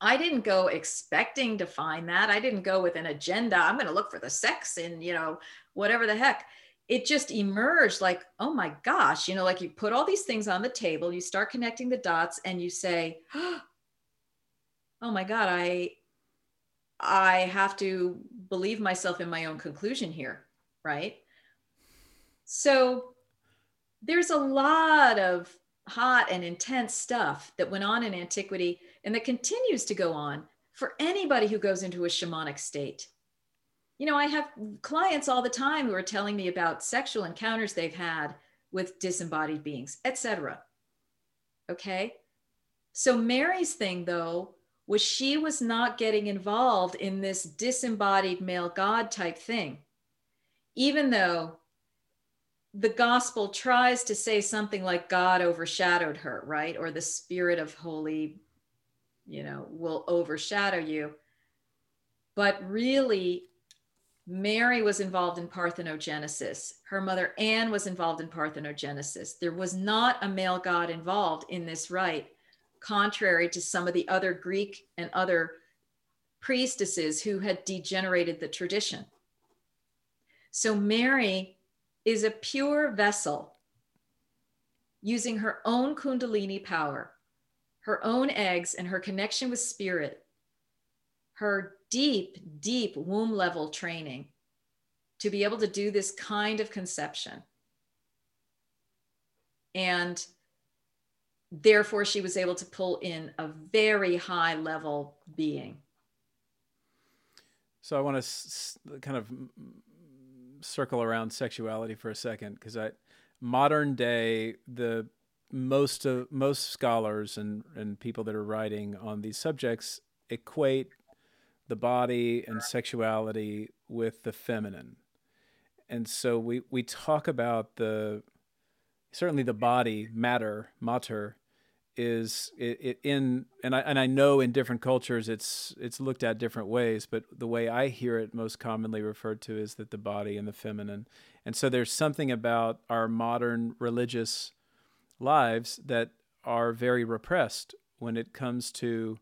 I didn't go expecting to find that. I didn't go with an agenda. I'm going to look for the sex in, you know, whatever the heck. It just emerged like, oh my gosh, you know, like you put all these things on the table, you start connecting the dots and you say, oh my God, I I have to believe myself in my own conclusion here, right? So there's a lot of hot and intense stuff that went on in antiquity and that continues to go on for anybody who goes into a shamanic state. You know, I have clients all the time who are telling me about sexual encounters they've had with disembodied beings, etc. Okay? So Mary's thing though was she was not getting involved in this disembodied male god type thing. Even though the gospel tries to say something like God overshadowed her, right? Or the spirit of holy, you know, will overshadow you. But really, Mary was involved in parthenogenesis. Her mother Anne was involved in parthenogenesis. There was not a male god involved in this rite, contrary to some of the other Greek and other priestesses who had degenerated the tradition. So Mary is a pure vessel using her own Kundalini power, her own eggs, and her connection with spirit, her deep, deep womb level training to be able to do this kind of conception. And therefore, she was able to pull in a very high level being. So I want to s- kind of circle around sexuality for a second because I modern day the most of most scholars and and people that are writing on these subjects equate the body and sexuality with the feminine. And so we we talk about the certainly the body matter mater is it, it, in and I and I know in different cultures it's it's looked at different ways, but the way I hear it most commonly referred to is that the body and the feminine. And so there's something about our modern religious lives that are very repressed when it comes to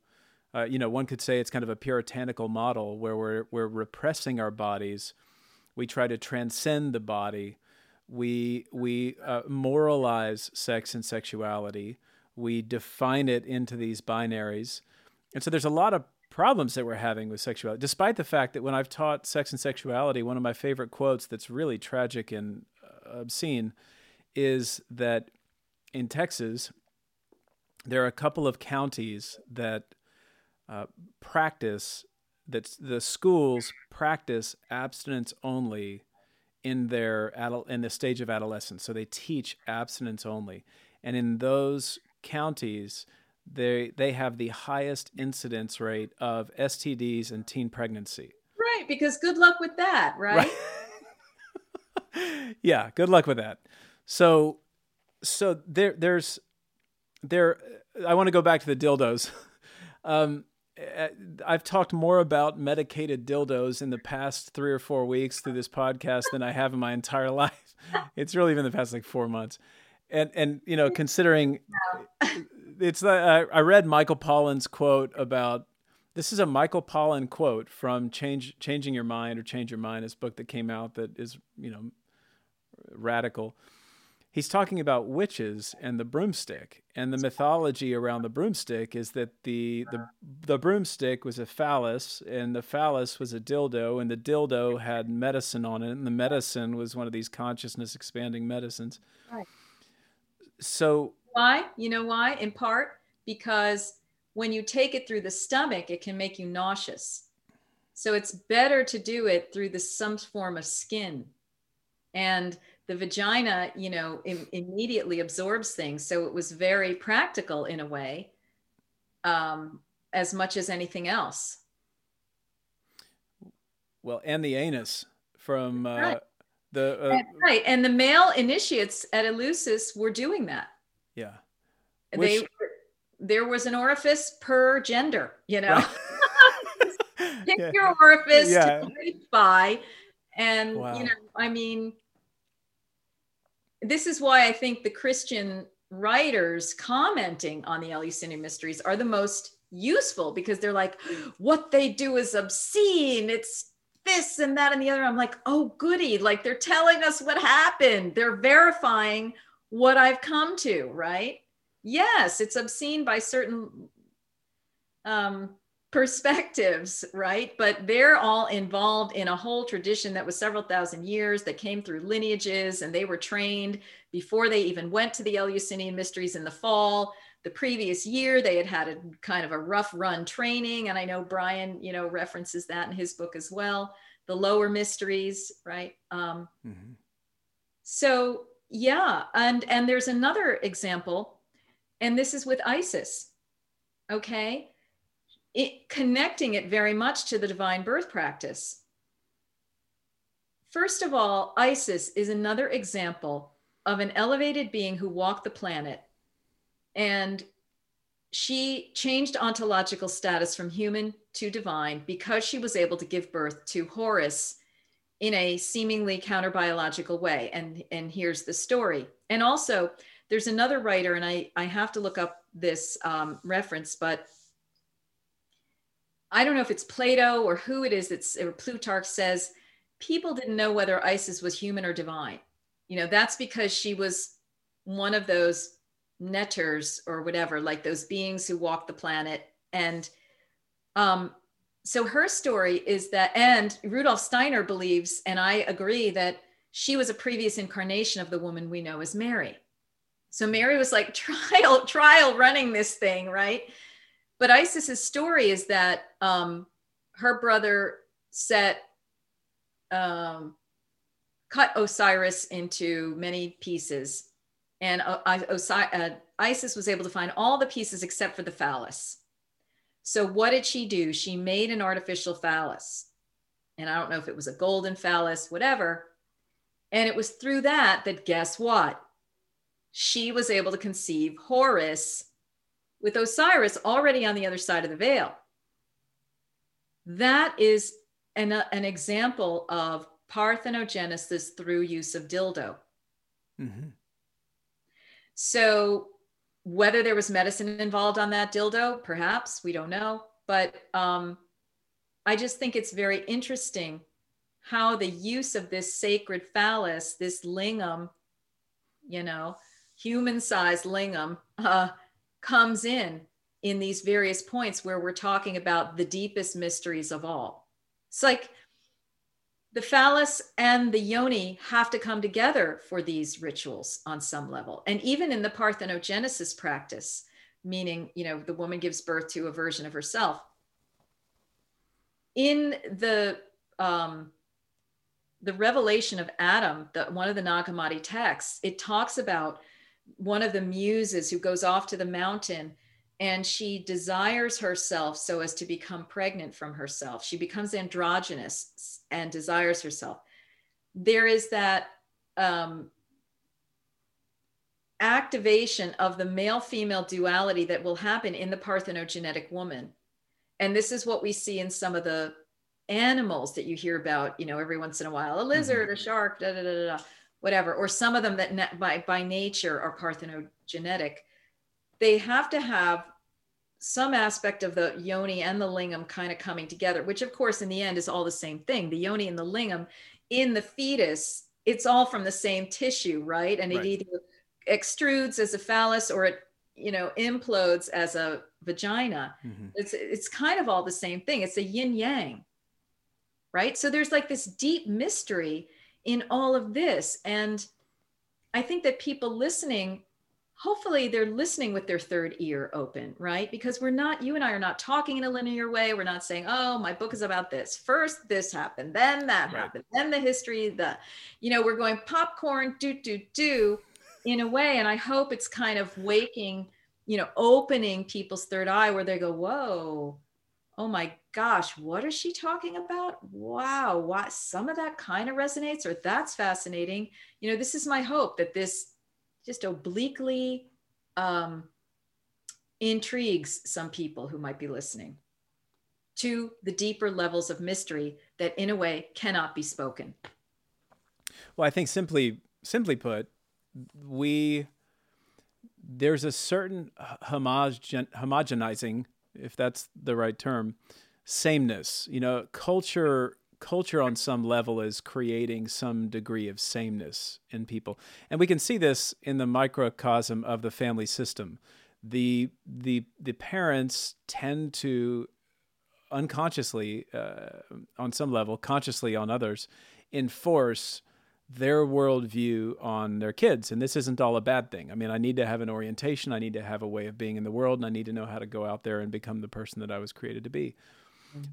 uh, you know one could say it's kind of a puritanical model where we're we're repressing our bodies. We try to transcend the body. We we uh, moralize sex and sexuality we define it into these binaries. And so there's a lot of problems that we're having with sexuality, despite the fact that when I've taught sex and sexuality, one of my favorite quotes that's really tragic and uh, obscene is that in Texas, there are a couple of counties that uh, practice that the schools practice abstinence only in their adult in the stage of adolescence. So they teach abstinence only, and in those counties, they they have the highest incidence rate of STDs and teen pregnancy. Right, because good luck with that, right? right. yeah, good luck with that. So so there there's there I want to go back to the dildos. Um, eh, I've talked more about medicated dildos in the past three or four weeks through this podcast than I have in my entire life. It's really been the past like four months and and you know considering it's uh, I read Michael Pollan's quote about this is a Michael Pollan quote from Change Changing Your Mind or Change Your Mind, this book that came out that is you know radical. He's talking about witches and the broomstick, and the mythology around the broomstick is that the the the broomstick was a phallus, and the phallus was a dildo, and the dildo had medicine on it, and the medicine was one of these consciousness expanding medicines. Right so why? You know why? In part because when you take it through the stomach, it can make you nauseous. So it's better to do it through the some form of skin. And the vagina, you know, Im- immediately absorbs things. So it was very practical in a way, um, as much as anything else. Well, and the anus from uh, right. The uh, right, and the male initiates at Eleusis were doing that. Yeah, Which, they there was an orifice per gender. You know, right. pick yeah. your orifice yeah. to by, and wow. you know, I mean, this is why I think the Christian writers commenting on the Eleusinian mysteries are the most useful because they're like, what they do is obscene. It's this and that and the other. I'm like, oh, goody. Like they're telling us what happened. They're verifying what I've come to, right? Yes, it's obscene by certain um, perspectives, right? But they're all involved in a whole tradition that was several thousand years that came through lineages and they were trained before they even went to the Eleusinian mysteries in the fall the previous year they had had a kind of a rough run training and i know brian you know references that in his book as well the lower mysteries right um, mm-hmm. so yeah and and there's another example and this is with isis okay it, connecting it very much to the divine birth practice first of all isis is another example of an elevated being who walked the planet and she changed ontological status from human to divine because she was able to give birth to Horus in a seemingly counter-biological way. And, and here's the story. And also, there's another writer, and I, I have to look up this um, reference, but I don't know if it's Plato or who it is that's or Plutarch says people didn't know whether Isis was human or divine. You know, that's because she was one of those netters or whatever, like those beings who walk the planet. And um, so her story is that, and Rudolf Steiner believes, and I agree, that she was a previous incarnation of the woman we know as Mary. So Mary was like trial, trial running this thing, right? But Isis's story is that um, her brother Set um, cut Osiris into many pieces and uh, uh, Isis was able to find all the pieces except for the phallus. So what did she do? She made an artificial phallus. And I don't know if it was a golden phallus, whatever. And it was through that that guess what? She was able to conceive Horus with Osiris already on the other side of the veil. That is an, uh, an example of parthenogenesis through use of dildo. Mm-hmm. So whether there was medicine involved on that dildo, perhaps we don't know. But um, I just think it's very interesting how the use of this sacred phallus, this lingam, you know, human-sized lingam, uh, comes in in these various points where we're talking about the deepest mysteries of all. It's like the phallus and the yoni have to come together for these rituals on some level. And even in the parthenogenesis practice, meaning, you know, the woman gives birth to a version of herself. In the um, the revelation of Adam, the, one of the Nag Hammadi texts, it talks about one of the muses who goes off to the mountain and she desires herself so as to become pregnant from herself. She becomes androgynous and desires herself. There is that um, activation of the male female duality that will happen in the parthenogenetic woman. And this is what we see in some of the animals that you hear about, you know, every once in a while a lizard, mm-hmm. a shark, da, da, da, da, whatever, or some of them that by, by nature are parthenogenetic they have to have some aspect of the yoni and the lingam kind of coming together, which of course in the end is all the same thing. The yoni and the lingam in the fetus, it's all from the same tissue, right? And right. it either extrudes as a phallus or it, you know, implodes as a vagina. Mm-hmm. It's it's kind of all the same thing. It's a yin yang. Right? So there's like this deep mystery in all of this and I think that people listening hopefully they're listening with their third ear open, right? Because we're not, you and I are not talking in a linear way. We're not saying, oh, my book is about this. First, this happened, then that right. happened, then the history, the, you know, we're going popcorn, do, do, do in a way. And I hope it's kind of waking, you know, opening people's third eye where they go, whoa, oh my gosh, what is she talking about? Wow, what some of that kind of resonates, or that's fascinating. You know, this is my hope that this just obliquely um, intrigues some people who might be listening to the deeper levels of mystery that in a way cannot be spoken well i think simply simply put we there's a certain homogen, homogenizing if that's the right term, sameness. You know, culture culture on some level is creating some degree of sameness in people. And we can see this in the microcosm of the family system. The the the parents tend to unconsciously uh, on some level, consciously on others, enforce their worldview on their kids. And this isn't all a bad thing. I mean, I need to have an orientation, I need to have a way of being in the world, and I need to know how to go out there and become the person that I was created to be.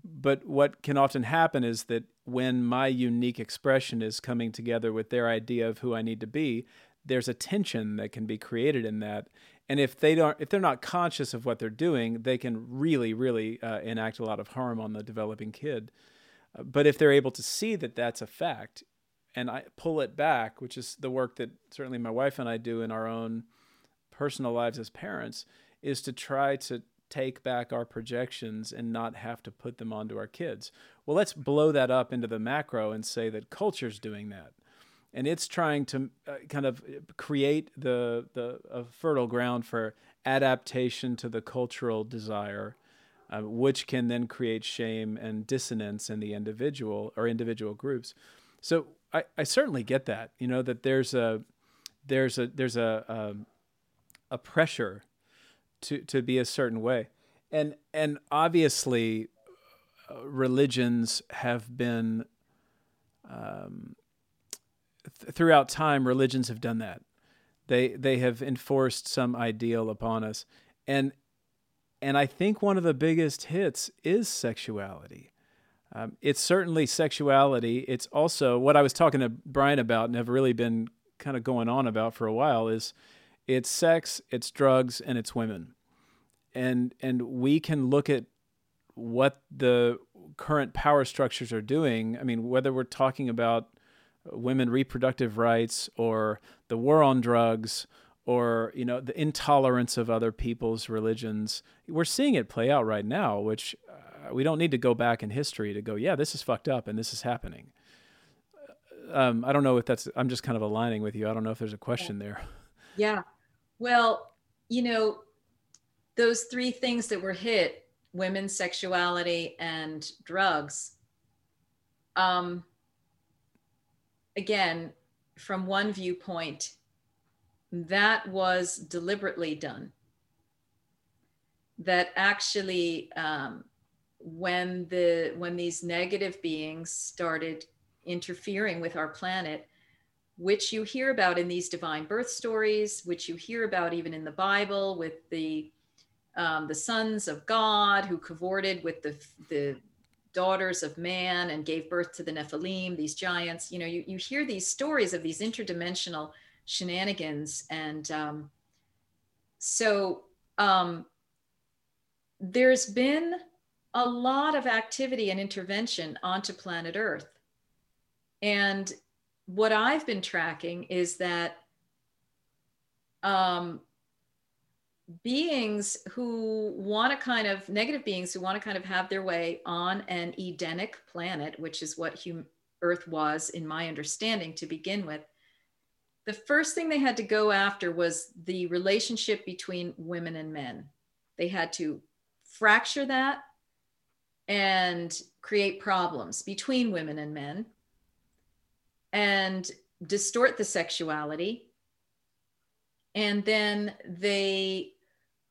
But what can often happen is that when my unique expression is coming together with their idea of who I need to be, there's a tension that can be created in that. And if they don't, if they're not conscious of what they're doing, they can really, really uh, enact a lot of harm on the developing kid. Uh, but if they're able to see that that's a fact, and I pull it back, which is the work that certainly my wife and I do in our own personal lives as parents, is to try to take back our projections and not have to put them onto our kids. Well, let's blow that up into the macro and say that culture's doing that. And it's trying to uh, kind of create the, the a fertile ground for adaptation to the cultural desire, uh, which can then create shame and dissonance in the individual or individual groups. So I, I certainly get that, you know, that there's a there's a there's a a, um, a pressure to to be a certain way, and and obviously, uh, religions have been. Um, th- throughout time, religions have done that. They they have enforced some ideal upon us, and and I think one of the biggest hits is sexuality. Um, it's certainly sexuality. It's also what I was talking to Brian about and have really been kind of going on about for a while is it's sex, it's drugs, and it's women. And and we can look at what the current power structures are doing. I mean, whether we're talking about women reproductive rights or the war on drugs or you know the intolerance of other people's religions we're seeing it play out right now which uh, we don't need to go back in history to go yeah this is fucked up and this is happening um, i don't know if that's i'm just kind of aligning with you i don't know if there's a question there yeah well, you know, those three things that were hit women's sexuality and drugs. Um, again, from one viewpoint, that was deliberately done. That actually, um, when the when these negative beings started interfering with our planet, which you hear about in these divine birth stories, which you hear about even in the Bible with the um, the sons of God who cavorted with the the daughters of man and gave birth to the Nephilim, these giants. You know, you, you hear these stories of these interdimensional shenanigans. And um, so um, there's been a lot of activity and intervention onto planet Earth. And what I've been tracking is that um, beings who want to kind of negative beings who want to kind of have their way on an Edenic planet, which is what hum- Earth was, in my understanding, to begin with. The first thing they had to go after was the relationship between women and men. They had to fracture that and create problems between women and men and distort the sexuality. And then they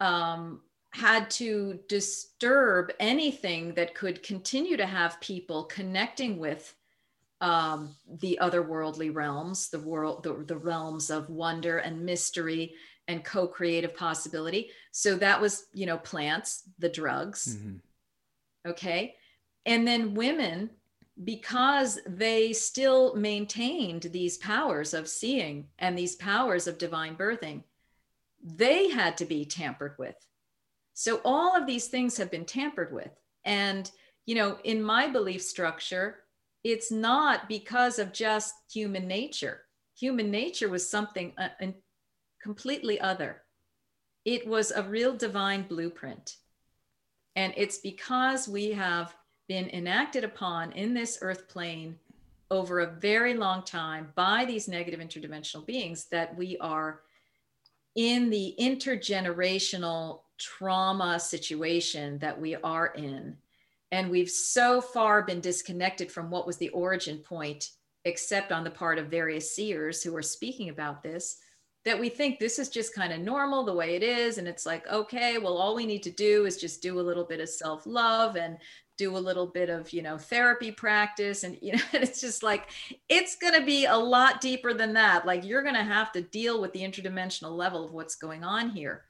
um, had to disturb anything that could continue to have people connecting with um, the otherworldly realms, the world, the, the realms of wonder and mystery and co-creative possibility. So that was, you know, plants, the drugs. Mm-hmm. Okay. And then women because they still maintained these powers of seeing and these powers of divine birthing, they had to be tampered with. So all of these things have been tampered with. And, you know, in my belief structure, it's not because of just human nature. Human nature was something uh, completely other. It was a real divine blueprint. And it's because we have been enacted upon in this earth plane over a very long time by these negative interdimensional beings that we are in the intergenerational trauma situation that we are in. And we've so far been disconnected from what was the origin point, except on the part of various seers who are speaking about this, that we think this is just kind of normal the way it is. And it's like, okay, well, all we need to do is just do a little bit of self love and do a little bit of you know therapy practice and you know it's just like it's going to be a lot deeper than that like you're going to have to deal with the interdimensional level of what's going on here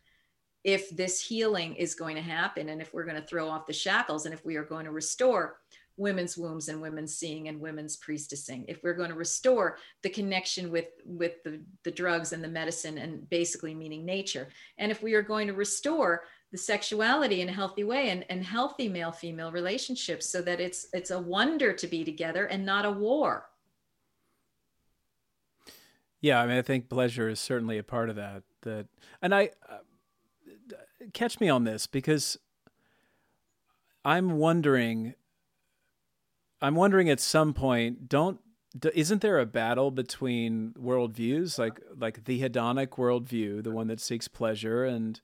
if this healing is going to happen and if we're going to throw off the shackles and if we are going to restore women's wombs and women's seeing and women's priestessing. If we're going to restore the connection with with the, the drugs and the medicine and basically meaning nature. And if we are going to restore the sexuality in a healthy way and, and healthy male female relationships so that it's it's a wonder to be together and not a war. Yeah i mean i think pleasure is certainly a part of that that and i uh, catch me on this because i'm wondering i'm wondering at some point don't isn't there a battle between worldviews like like the hedonic worldview the one that seeks pleasure and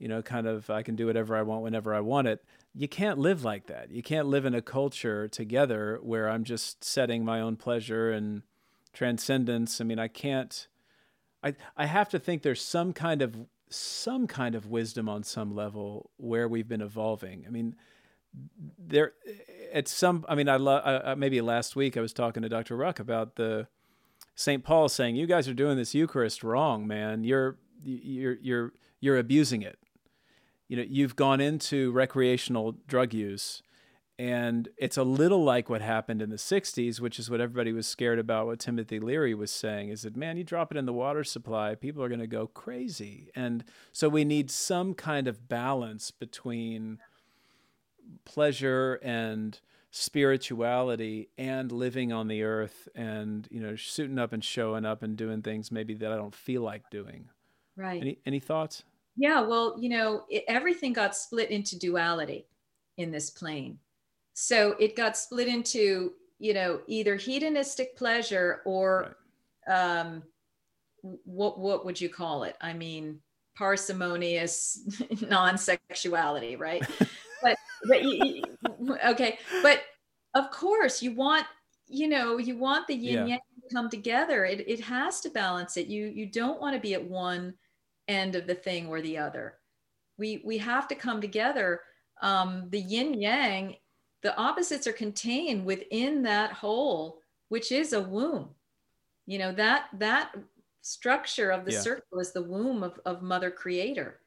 you know, kind of I can do whatever I want whenever I want it. You can't live like that. You can't live in a culture together where I'm just setting my own pleasure and transcendence. I mean, I can't I I have to think there's some kind of some kind of wisdom on some level where we've been evolving. I mean, there at some I mean, I love maybe last week I was talking to Dr. Ruck about the St. Paul saying, "You guys are doing this Eucharist wrong, man. You're you're you're you're abusing it you know you've gone into recreational drug use and it's a little like what happened in the 60s which is what everybody was scared about what timothy leary was saying is that man you drop it in the water supply people are going to go crazy and so we need some kind of balance between pleasure and spirituality and living on the earth and you know suiting up and showing up and doing things maybe that i don't feel like doing right any any thoughts yeah, well, you know, it, everything got split into duality in this plane. So it got split into, you know, either hedonistic pleasure or right. um, what what would you call it? I mean, parsimonious non-sexuality, right? but but you, okay, but of course you want you know you want the yin yeah. yang to come together. It it has to balance it. You you don't want to be at one end of the thing or the other. We we have to come together. Um, the yin yang, the opposites are contained within that whole, which is a womb. You know that that structure of the yeah. circle is the womb of, of Mother Creator.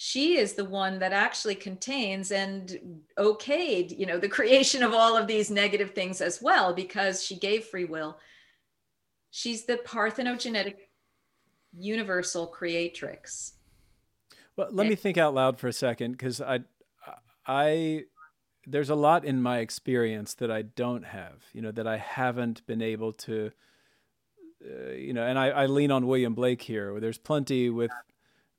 She is the one that actually contains and okayed, you know, the creation of all of these negative things as well, because she gave free will. She's the parthenogenetic universal creatrix. Well, let and, me think out loud for a second because I, I, there's a lot in my experience that I don't have, you know, that I haven't been able to, uh, you know, and I, I lean on William Blake here. There's plenty with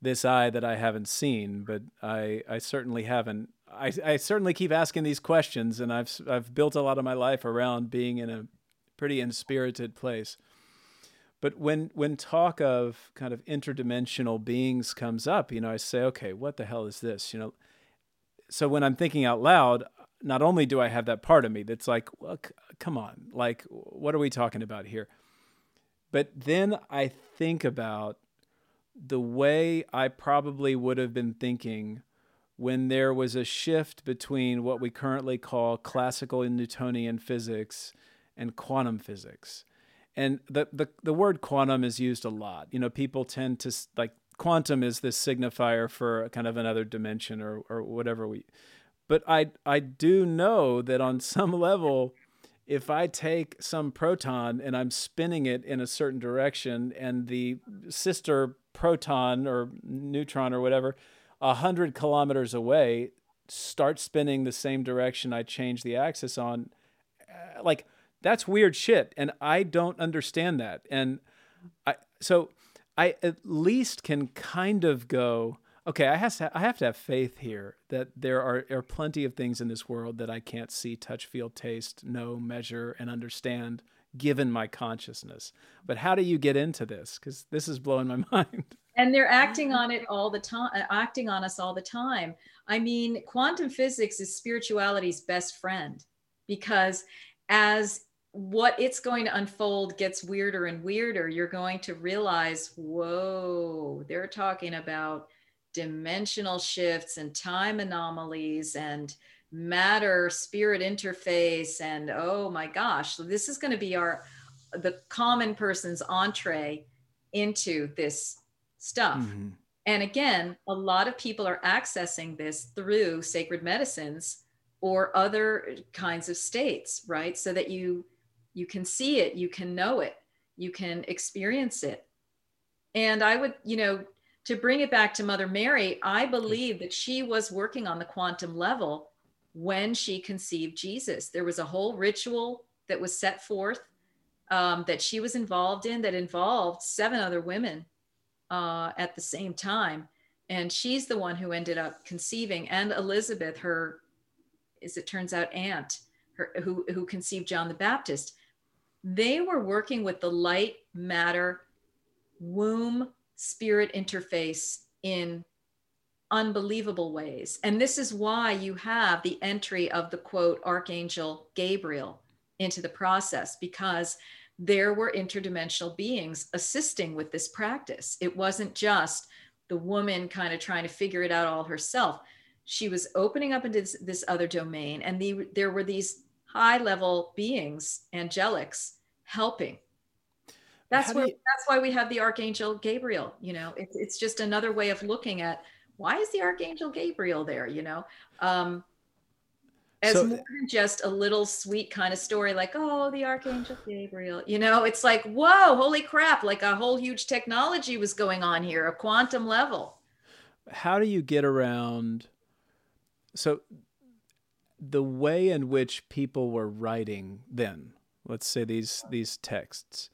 this eye that I haven't seen, but I, I certainly haven't. I, I certainly keep asking these questions, and I've, I've built a lot of my life around being in a pretty inspirited place. But when when talk of kind of interdimensional beings comes up, you know, I say, okay, what the hell is this? You know, so when I'm thinking out loud, not only do I have that part of me that's like, well, c- come on, like, what are we talking about here? But then I think about the way I probably would have been thinking when there was a shift between what we currently call classical and Newtonian physics and quantum physics and the, the the word quantum is used a lot. You know, people tend to like quantum is this signifier for kind of another dimension or or whatever we. But I I do know that on some level, if I take some proton and I'm spinning it in a certain direction, and the sister proton or neutron or whatever, a hundred kilometers away, start spinning the same direction I change the axis on, uh, like that's weird shit and i don't understand that. And i so i at least can kind of go okay i have to i have to have faith here that there are, are plenty of things in this world that i can't see touch feel taste know measure and understand given my consciousness. But how do you get into this? Because this is blowing my mind. And they're acting on it all the time, uh, acting on us all the time. I mean, quantum physics is spirituality's best friend because as what it's going to unfold gets weirder and weirder, you're going to realize, whoa, they're talking about dimensional shifts and time anomalies and matter spirit interface and oh my gosh so this is going to be our the common person's entree into this stuff. Mm-hmm. and again a lot of people are accessing this through sacred medicines or other kinds of states right? So that you you can see it you can know it you can experience it. And i would you know to bring it back to mother mary i believe that she was working on the quantum level when she conceived Jesus. There was a whole ritual that was set forth um, that she was involved in that involved seven other women uh, at the same time. And she's the one who ended up conceiving, and Elizabeth, her, as it turns out, aunt, her, who, who conceived John the Baptist. They were working with the light matter womb spirit interface in unbelievable ways. And this is why you have the entry of the quote, Archangel Gabriel into the process, because there were interdimensional beings assisting with this practice. It wasn't just the woman kind of trying to figure it out all herself. She was opening up into this, this other domain, and the, there were these high level beings, angelics, helping. That's where You... that's why we have the Archangel Gabriel. You know, it's it's just another way of looking at why is the archangel gabriel there you know? Um as so, more than just a little sweet kind of story like oh the archangel gabriel you know? It's like whoa holy crap like a whole huge technology was going on here a quantum level. How do you get around so the way in which people were writing then let's say these these texts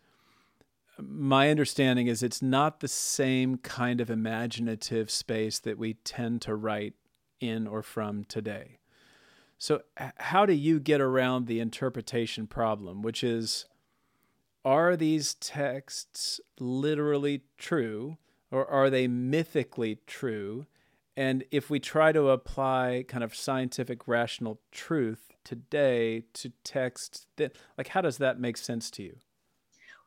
my understanding is it's not the same kind of imaginative space that we tend to write in or from today. So, how do you get around the interpretation problem, which is are these texts literally true or are they mythically true? And if we try to apply kind of scientific rational truth today to text, that, like, how does that make sense to you?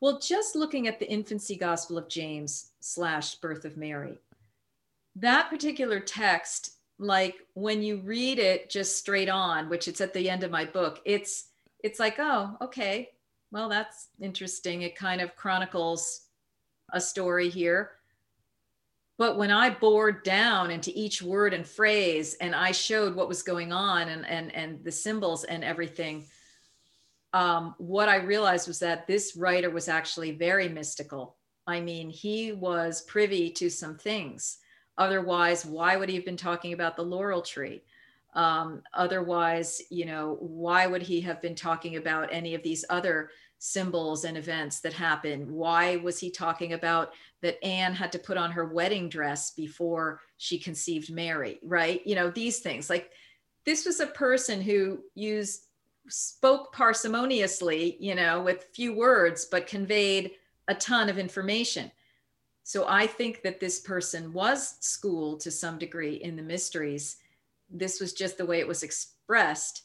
Well, just looking at the infancy gospel of James slash birth of Mary, that particular text, like when you read it just straight on, which it's at the end of my book, it's it's like, oh, okay, well, that's interesting. It kind of chronicles a story here. But when I bored down into each word and phrase and I showed what was going on and and and the symbols and everything, um, what I realized was that this writer was actually very mystical. I mean, he was privy to some things. Otherwise, why would he have been talking about the laurel tree? Um, otherwise, you know, why would he have been talking about any of these other symbols and events that happened? Why was he talking about that Anne had to put on her wedding dress before she conceived Mary, right? You know, these things. Like this was a person who used spoke parsimoniously, you know, with few words, but conveyed a ton of information. So I think that this person was schooled to some degree in the mysteries. This was just the way it was expressed.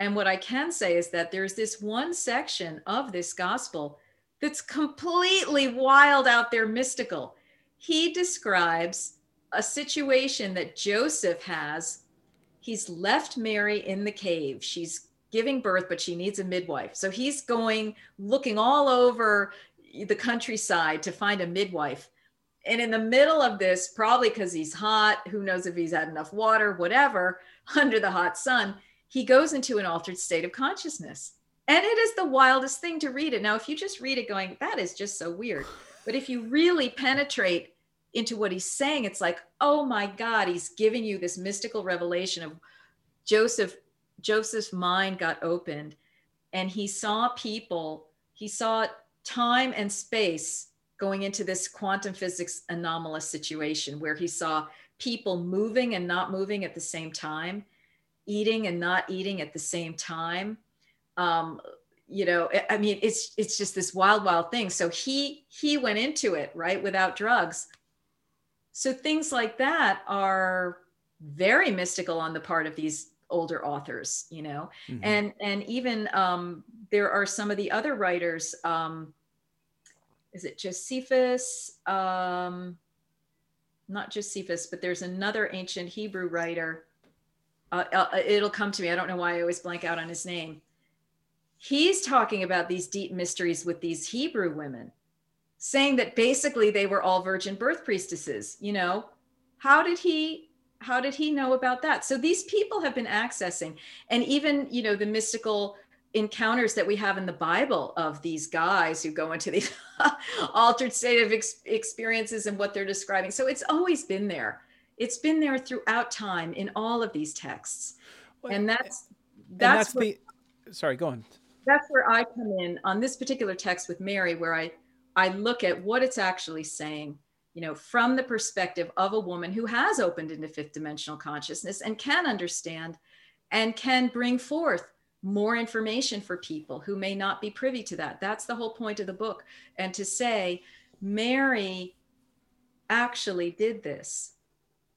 And what I can say is that there's this one section of this gospel that's completely wild out there mystical. He describes a situation that Joseph has. He's left Mary in the cave. She's giving birth, but she needs a midwife. So he's going looking all over the countryside to find a midwife. And in the middle of this, probably because he's hot, who knows if he's had enough water, whatever, under the hot sun, he goes into an altered state of consciousness. And it is the wildest thing to read it. Now, if you just read it going, that is just so weird. But if you really penetrate into what he's saying, it's like, oh my God, he's giving you this mystical revelation of Joseph Joseph's mind got opened and he saw people, he saw time and space going into this quantum physics anomalous situation where he saw people moving and not moving at the same time, eating and not eating at the same time. Um, you know i mean it's it's just this wild wild thing so he he went into it right without drugs so things like that are very mystical on the part of these older authors you know mm-hmm. and and even um there are some of the other writers um is it josephus um not josephus but there's another ancient hebrew writer uh, uh, it'll come to me i don't know why i always blank out on his name he's talking about these deep mysteries with these Hebrew women, saying that basically they were all virgin birth priestesses. You know, how did he? How did he know about that? So these people have been accessing, and even you know the mystical encounters that we have in the Bible of these guys who go into these altered state of ex- experiences and what they're describing. So it's always been there. It's been there throughout time in all of these texts, well, and that's that's, and that's the. Sorry, go on that's where I come in on this particular text with Mary, where I I look at what it's actually saying, you know, from the perspective of a woman who has opened into fifth dimensional consciousness and can understand and can bring forth more information for people who may not be privy to that. That's the whole point of the book. And to say, Mary actually did this.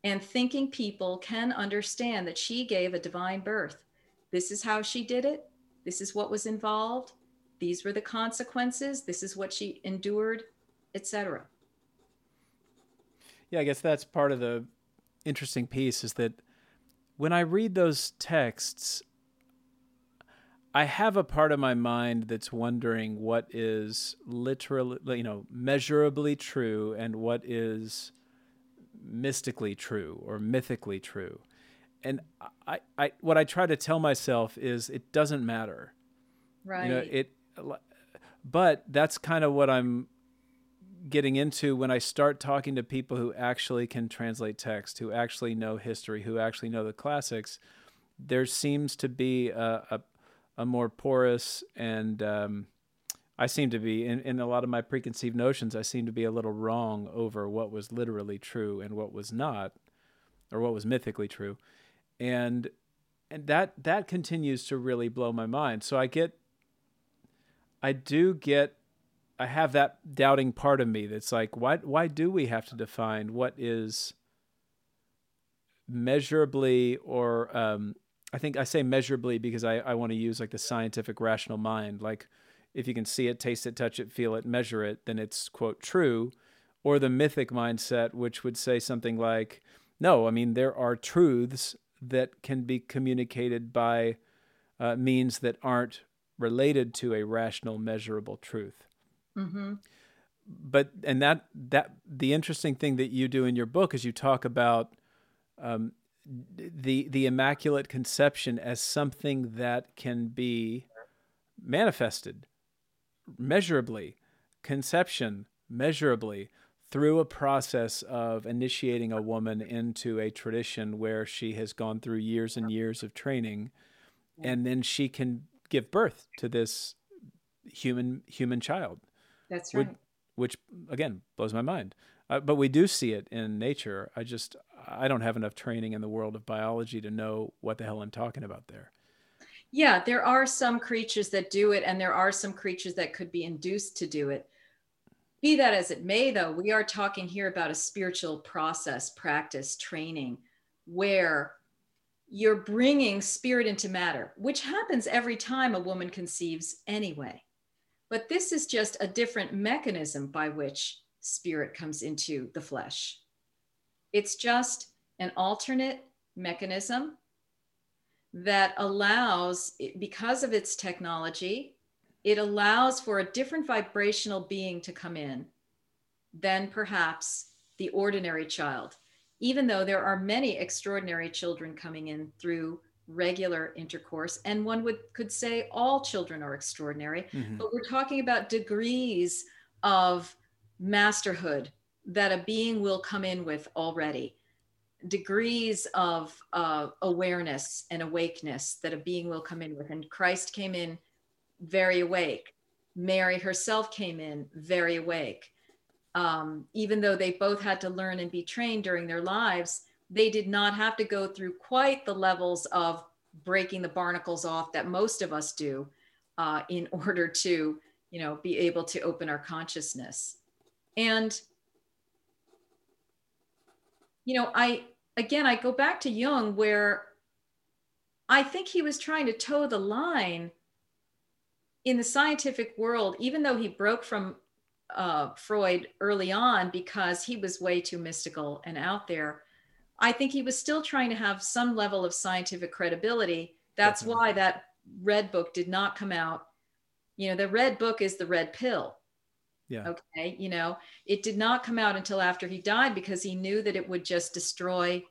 And thinking people can understand that she gave a divine birth. This is how she did it this is what was involved these were the consequences this is what she endured etc yeah i guess that's part of the interesting piece is that when i read those texts i have a part of my mind that's wondering what is literally you know measurably true and what is mystically true or mythically true and I, I, what I try to tell myself is it doesn't matter. Right. You know, it, but that's kind of what I'm getting into when I start talking to people who actually can translate text, who actually know history, who actually know the classics. There seems to be a, a, a more porous and um, I seem to be in, in a lot of my preconceived notions. I seem to be a little wrong over what was literally true and what was not, or what was mythically true and and that that continues to really blow my mind so i get i do get i have that doubting part of me that's like why why do we have to define what is measurably or um, i think i say measurably because i, I want to use like the scientific rational mind like if you can see it taste it touch it feel it measure it then it's quote true or the mythic mindset which would say something like no i mean there are truths that can be communicated by uh, means that aren't related to a rational, measurable truth. Mm-hmm. But and that that the interesting thing that you do in your book is you talk about um, the the immaculate conception as something that can be manifested measurably, conception measurably through a process of initiating a woman into a tradition where she has gone through years and years of training and then she can give birth to this human human child that's right. which, which again blows my mind. Uh, but we do see it in nature. I just i don't have enough training in the world of biology to know what the hell i'm talking about there. Yeah there are some creatures that do it and there are some creatures that could be induced to do it. Be that as it may, though, we are talking here about a spiritual process, practice, training, where you're bringing spirit into matter, which happens every time a woman conceives anyway. But this is just a different mechanism by which spirit comes into the flesh. It's just an alternate mechanism that allows, because of its technology, it allows for a different vibrational being to come in than perhaps the ordinary child, even though there are many extraordinary children coming in through regular intercourse and one would could say all children are extraordinary mm-hmm. but we're talking about degrees of masterhood that a being will come in with already degrees of uh, awareness and awakeness that a being will come in with and christ came in very awake. Mary herself came in very awake. Um, even though they both had to learn and be trained during their lives, they did not have to go through quite the levels of breaking the barnacles off that most of us do. uh, in order to, you know, be able to open our consciousness. And, you know, I, again, I go back to Jung where I think he was trying to toe the line in the scientific world, even though he broke from uh, Freud early on because he was way too mystical and out there. I think he was still trying to have some level of scientific credibility. That's Definitely. why that red book did not come out. You know, the red book is the red pill. Yeah. Okay. You know, it did not come out until after he died because he knew that it would just destroy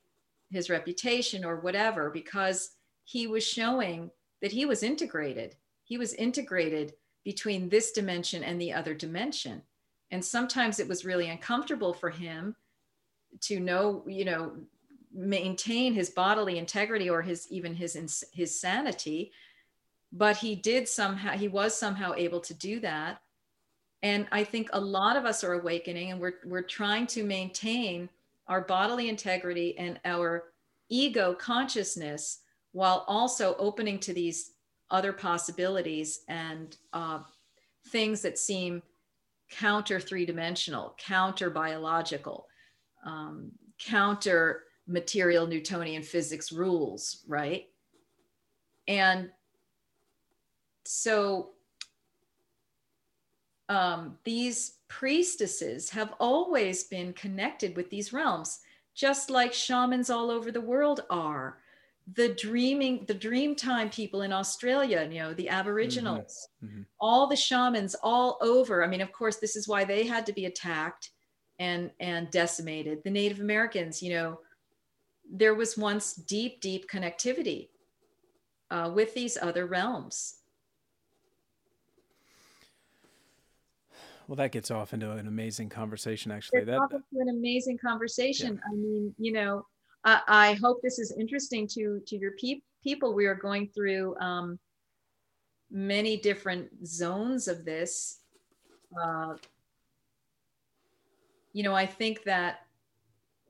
his reputation or whatever, because he was showing that he was integrated. He was integrated between this dimension and the other dimension. And sometimes it was really uncomfortable for him to know, you know, maintain his bodily integrity or his even his his sanity but he did somehow he was somehow able to do that. And i think a lot of us are awakening and we're we're trying to maintain our bodily integrity and our ego consciousness while also opening to these other possibilities and uh, things that seem counter three dimensional counter biological um, counter material Newtonian physics rules, right? And so um, these priestesses have always been connected with these realms, just like shamans all over the world are. The dreaming, the dreamtime people in Australia, you know, the Aboriginals, mm-hmm. Mm-hmm. all the shamans all over. I mean, of course, this is why they had to be attacked and and decimated. The Native Americans, you know, there was once deep, deep connectivity uh, with these other realms. Well, that gets off into an amazing conversation, actually. It's that off into an amazing conversation. Yeah. I mean, you know, I, I, hope this is interesting to to your pe- people. We are going through um, many different zones of this. Uh, you know, I think that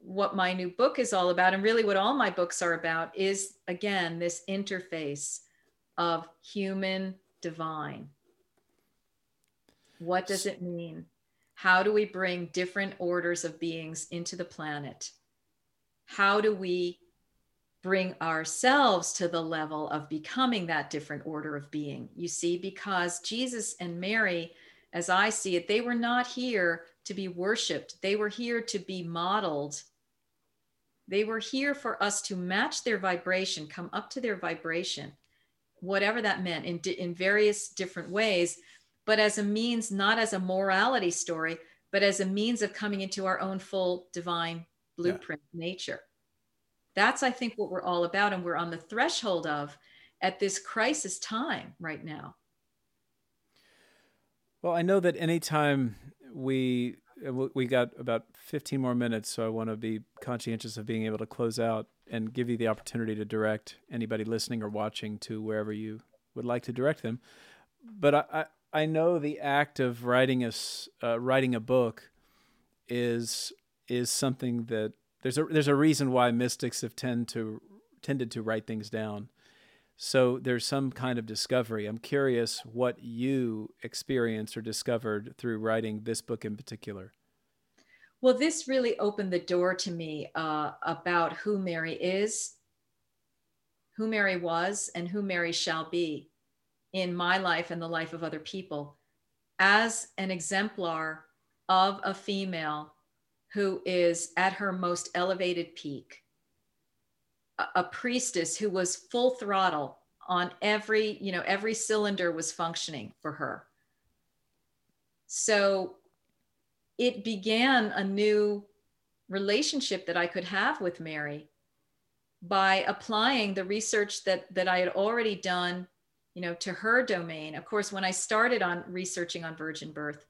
what my new book is all about, and really what all my books are about, is again this interface of human divine. What does it mean? How do we bring different orders of beings into the planet? How do we bring ourselves to the level of becoming that different order of being? You see, because Jesus and Mary, as I see it, they were not here to be worshiped, they were here to be modeled they were here for us to match their vibration, come up to their vibration, whatever that meant in, in various different ways, but as a means, not as a morality story, but as a means of coming into our own full divine blueprint yeah. nature. That's, I think, what we're all about. And we're on the threshold of at this crisis time right now. Well, I know that anytime we we got about 15 more minutes, so I want to be conscientious of being able to close out and give you the opportunity to direct anybody listening or watching to wherever you would like to direct them. But I, I, I know the act of writing a uh, writing a book is is something that there's a there's a reason why mystics have tend to tended to write things down. So there's some kind of discovery. I'm curious what you experienced or discovered through writing this book in particular. Well, this really opened the door to me uh, about who Mary is, who Mary was, and who Mary shall be in my life and the life of other people as an exemplar of a female who is at her most elevated peak a priestess who was full throttle on every you know every cylinder was functioning for her. So it began a new relationship that i could have with mary by applying the research that that i had already done you know to her domain. Of course when i started on researching on virgin birth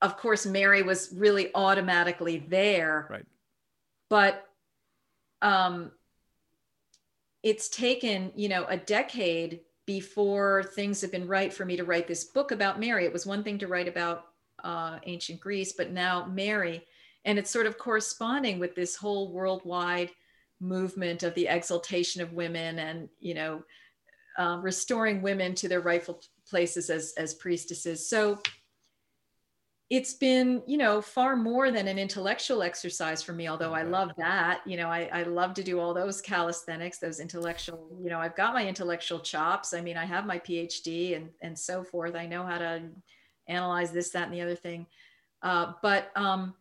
of course mary was really automatically there. Right. But um it's taken you know a decade before things have been right for me to write this book about mary it was one thing to write about uh, ancient greece but now mary and it's sort of corresponding with this whole worldwide movement of the exaltation of women and you know uh, restoring women to their rightful places as as priestesses. So it's been you know far more than an intellectual exercise for me although i love that you know I, I love to do all those calisthenics those intellectual you know i've got my intellectual chops i mean i have my phd and and so forth i know how to analyze this that and the other thing uh, but um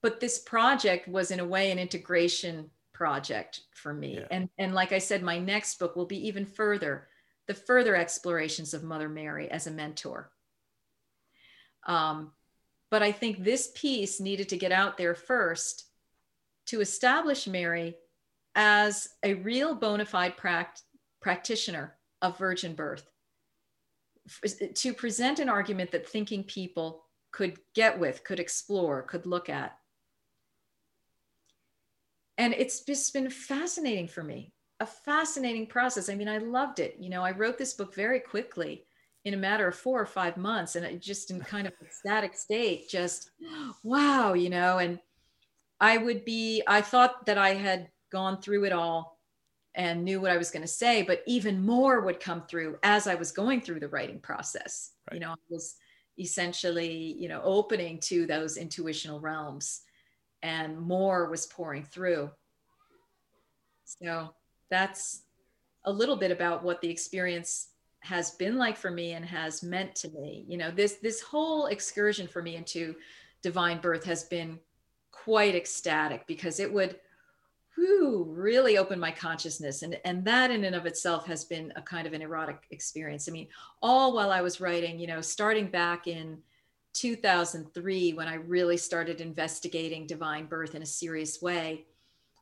but this project was in a way an integration project for me yeah. and and like i said my next book will be even further the further explorations of mother mary as a mentor um, but I think this piece needed to get out there first to establish Mary as a real bona fide pract- practitioner of virgin birth, to present an argument that thinking people could get with, could explore, could look at. And it's just been fascinating for me, a fascinating process. I mean, I loved it. You know, I wrote this book very quickly in a matter of four or five months and just in kind of ecstatic state just wow you know and i would be i thought that i had gone through it all and knew what i was going to say but even more would come through as i was going through the writing process right. you know i was essentially you know opening to those intuitional realms and more was pouring through so that's a little bit about what the experience has been like for me and has meant to me. You know this this whole excursion for me into divine birth has been quite ecstatic because it would whew, really open my consciousness. And and that in and of itself has been a kind of an erotic experience. I mean all while i was writing you know starting back in 2003 when i really started investigating divine birth in a serious way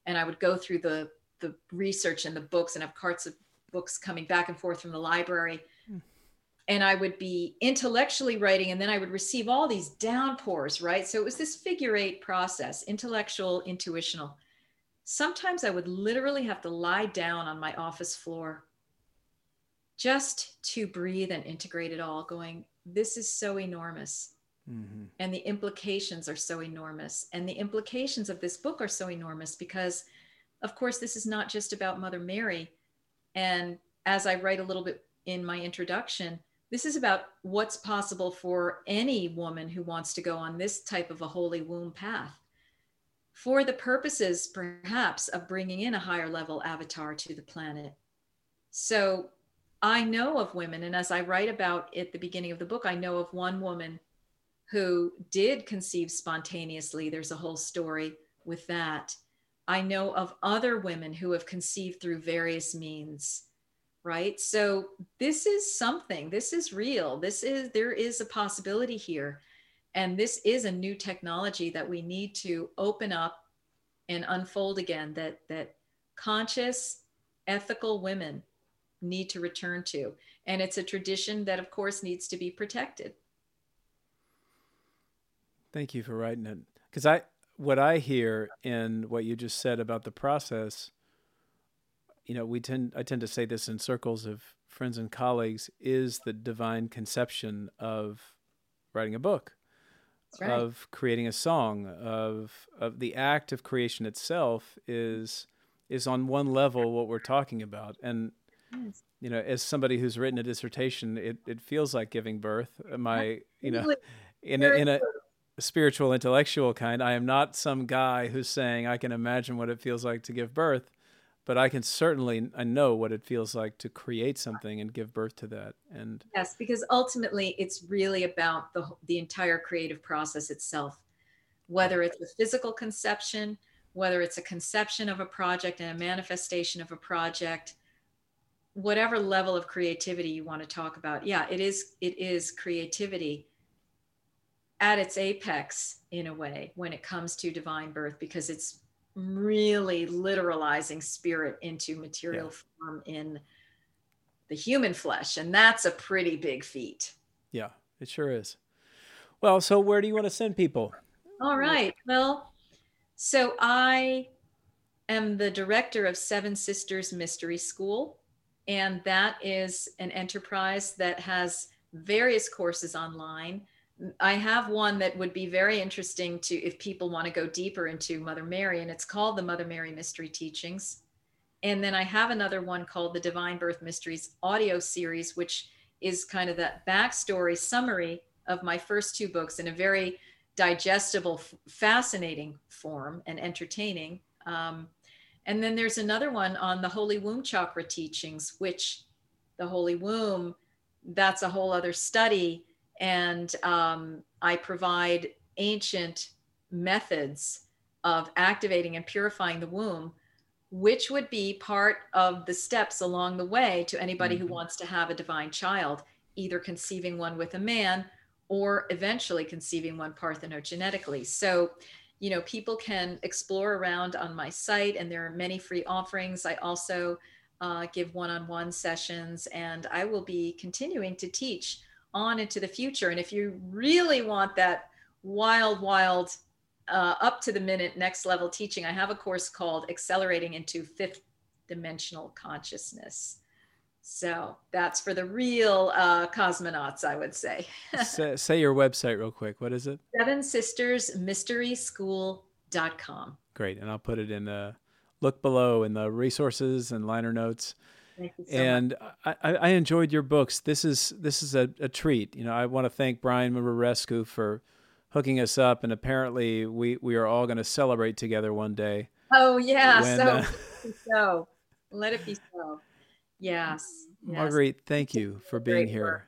and i would go through the the research and the books and have carts of books coming back and forth from the library. Mm. And I would be intellectually writing, and then I would receive all these downpours, right? So it was this figure eight process intellectual, intuitional. Sometimes I would literally have to lie down on my office floor just to breathe and integrate it all, going, This is so enormous. Mm-hmm. And the implications are so enormous. And the implications of this book are so enormous because, of course, this is not just about Mother Mary and as I write a little bit in my introduction, this is about what's possible for any woman who wants to go on this type of a holy womb path for the purposes perhaps of bringing in a higher level avatar to the planet. So I know of women, and as I write about at the beginning of the book, I know of one woman who did conceive spontaneously. There's a whole story with that. I know of other women who have conceived through various means, right? So this is something, this is real. This is, there is a possibility here. And this is a new technology that we need to open up and unfold again that, that conscious, ethical women need to return to. And it's a tradition that, of course, needs to be protected. Thank you for writing it. Because I, what I hear in what you just said about the process, you know, we tend I tend to say this in circles of friends and colleagues is the divine conception of writing a book, right. of creating a song, of of the act of creation itself is is on one level what we're talking about and yes. you know as somebody who's written a dissertation it, it feels like giving birth my you know in a, in a spiritual intellectual kind. I am not some guy who's saying I can imagine what it feels like to give birth, but I can certainly I know what it feels like to create something and give birth to that. And yes, because ultimately it's really about the the entire creative process itself. Whether it's a physical conception, whether it's a conception of a project and a manifestation of a project, whatever level of creativity you want to talk about. Yeah, it is it is creativity at its apex in a way when it comes to divine birth because it's really literalizing spirit into material yeah. form in the human flesh and that's a pretty big feat. Yeah it sure is. Well so where do you want to send people? All right well so i am the director of seven sisters mystery school and that is an enterprise that has various courses online I have one that would be very interesting to if people want to go deeper into Mother Mary, and it's called the Mother Mary Mystery Teachings. And then I have another one called the Divine Birth Mysteries audio series, which is kind of that backstory summary of my first two books in a very digestible, fascinating form and entertaining. Um, and then there's another one on the Holy Womb Chakra teachings, which the Holy Womb, that's a whole other study. And um, I provide ancient methods of activating and purifying the womb, which would be part of the steps along the way to anybody mm-hmm. who wants to have a divine child, either conceiving one with a man or eventually conceiving one parthenogenetically. So, you know, people can explore around on my site, and there are many free offerings. I also uh, give one on one sessions, and I will be continuing to teach on into the future. And if you really want that wild, wild, uh, up to the minute next level teaching, I have a course called Accelerating into Fifth Dimensional Consciousness. So that's for the real uh, cosmonauts, I would say. say. Say your website real quick. What is it? Seven Sisters Mystery School.com. Great. And I'll put it in the look below in the resources and liner notes. So and I, I, enjoyed your books. This is this is a, a treat. You know, I want to thank Brian Muraresku for hooking us up, and apparently we we are all going to celebrate together one day. Oh yeah, when, so uh, so let it be so. Yes. yes. Marguerite, thank you for being here. Work.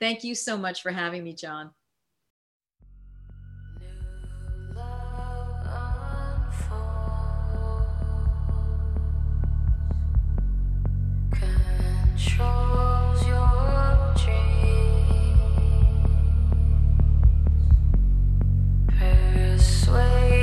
Thank you so much for having me, John. Persuade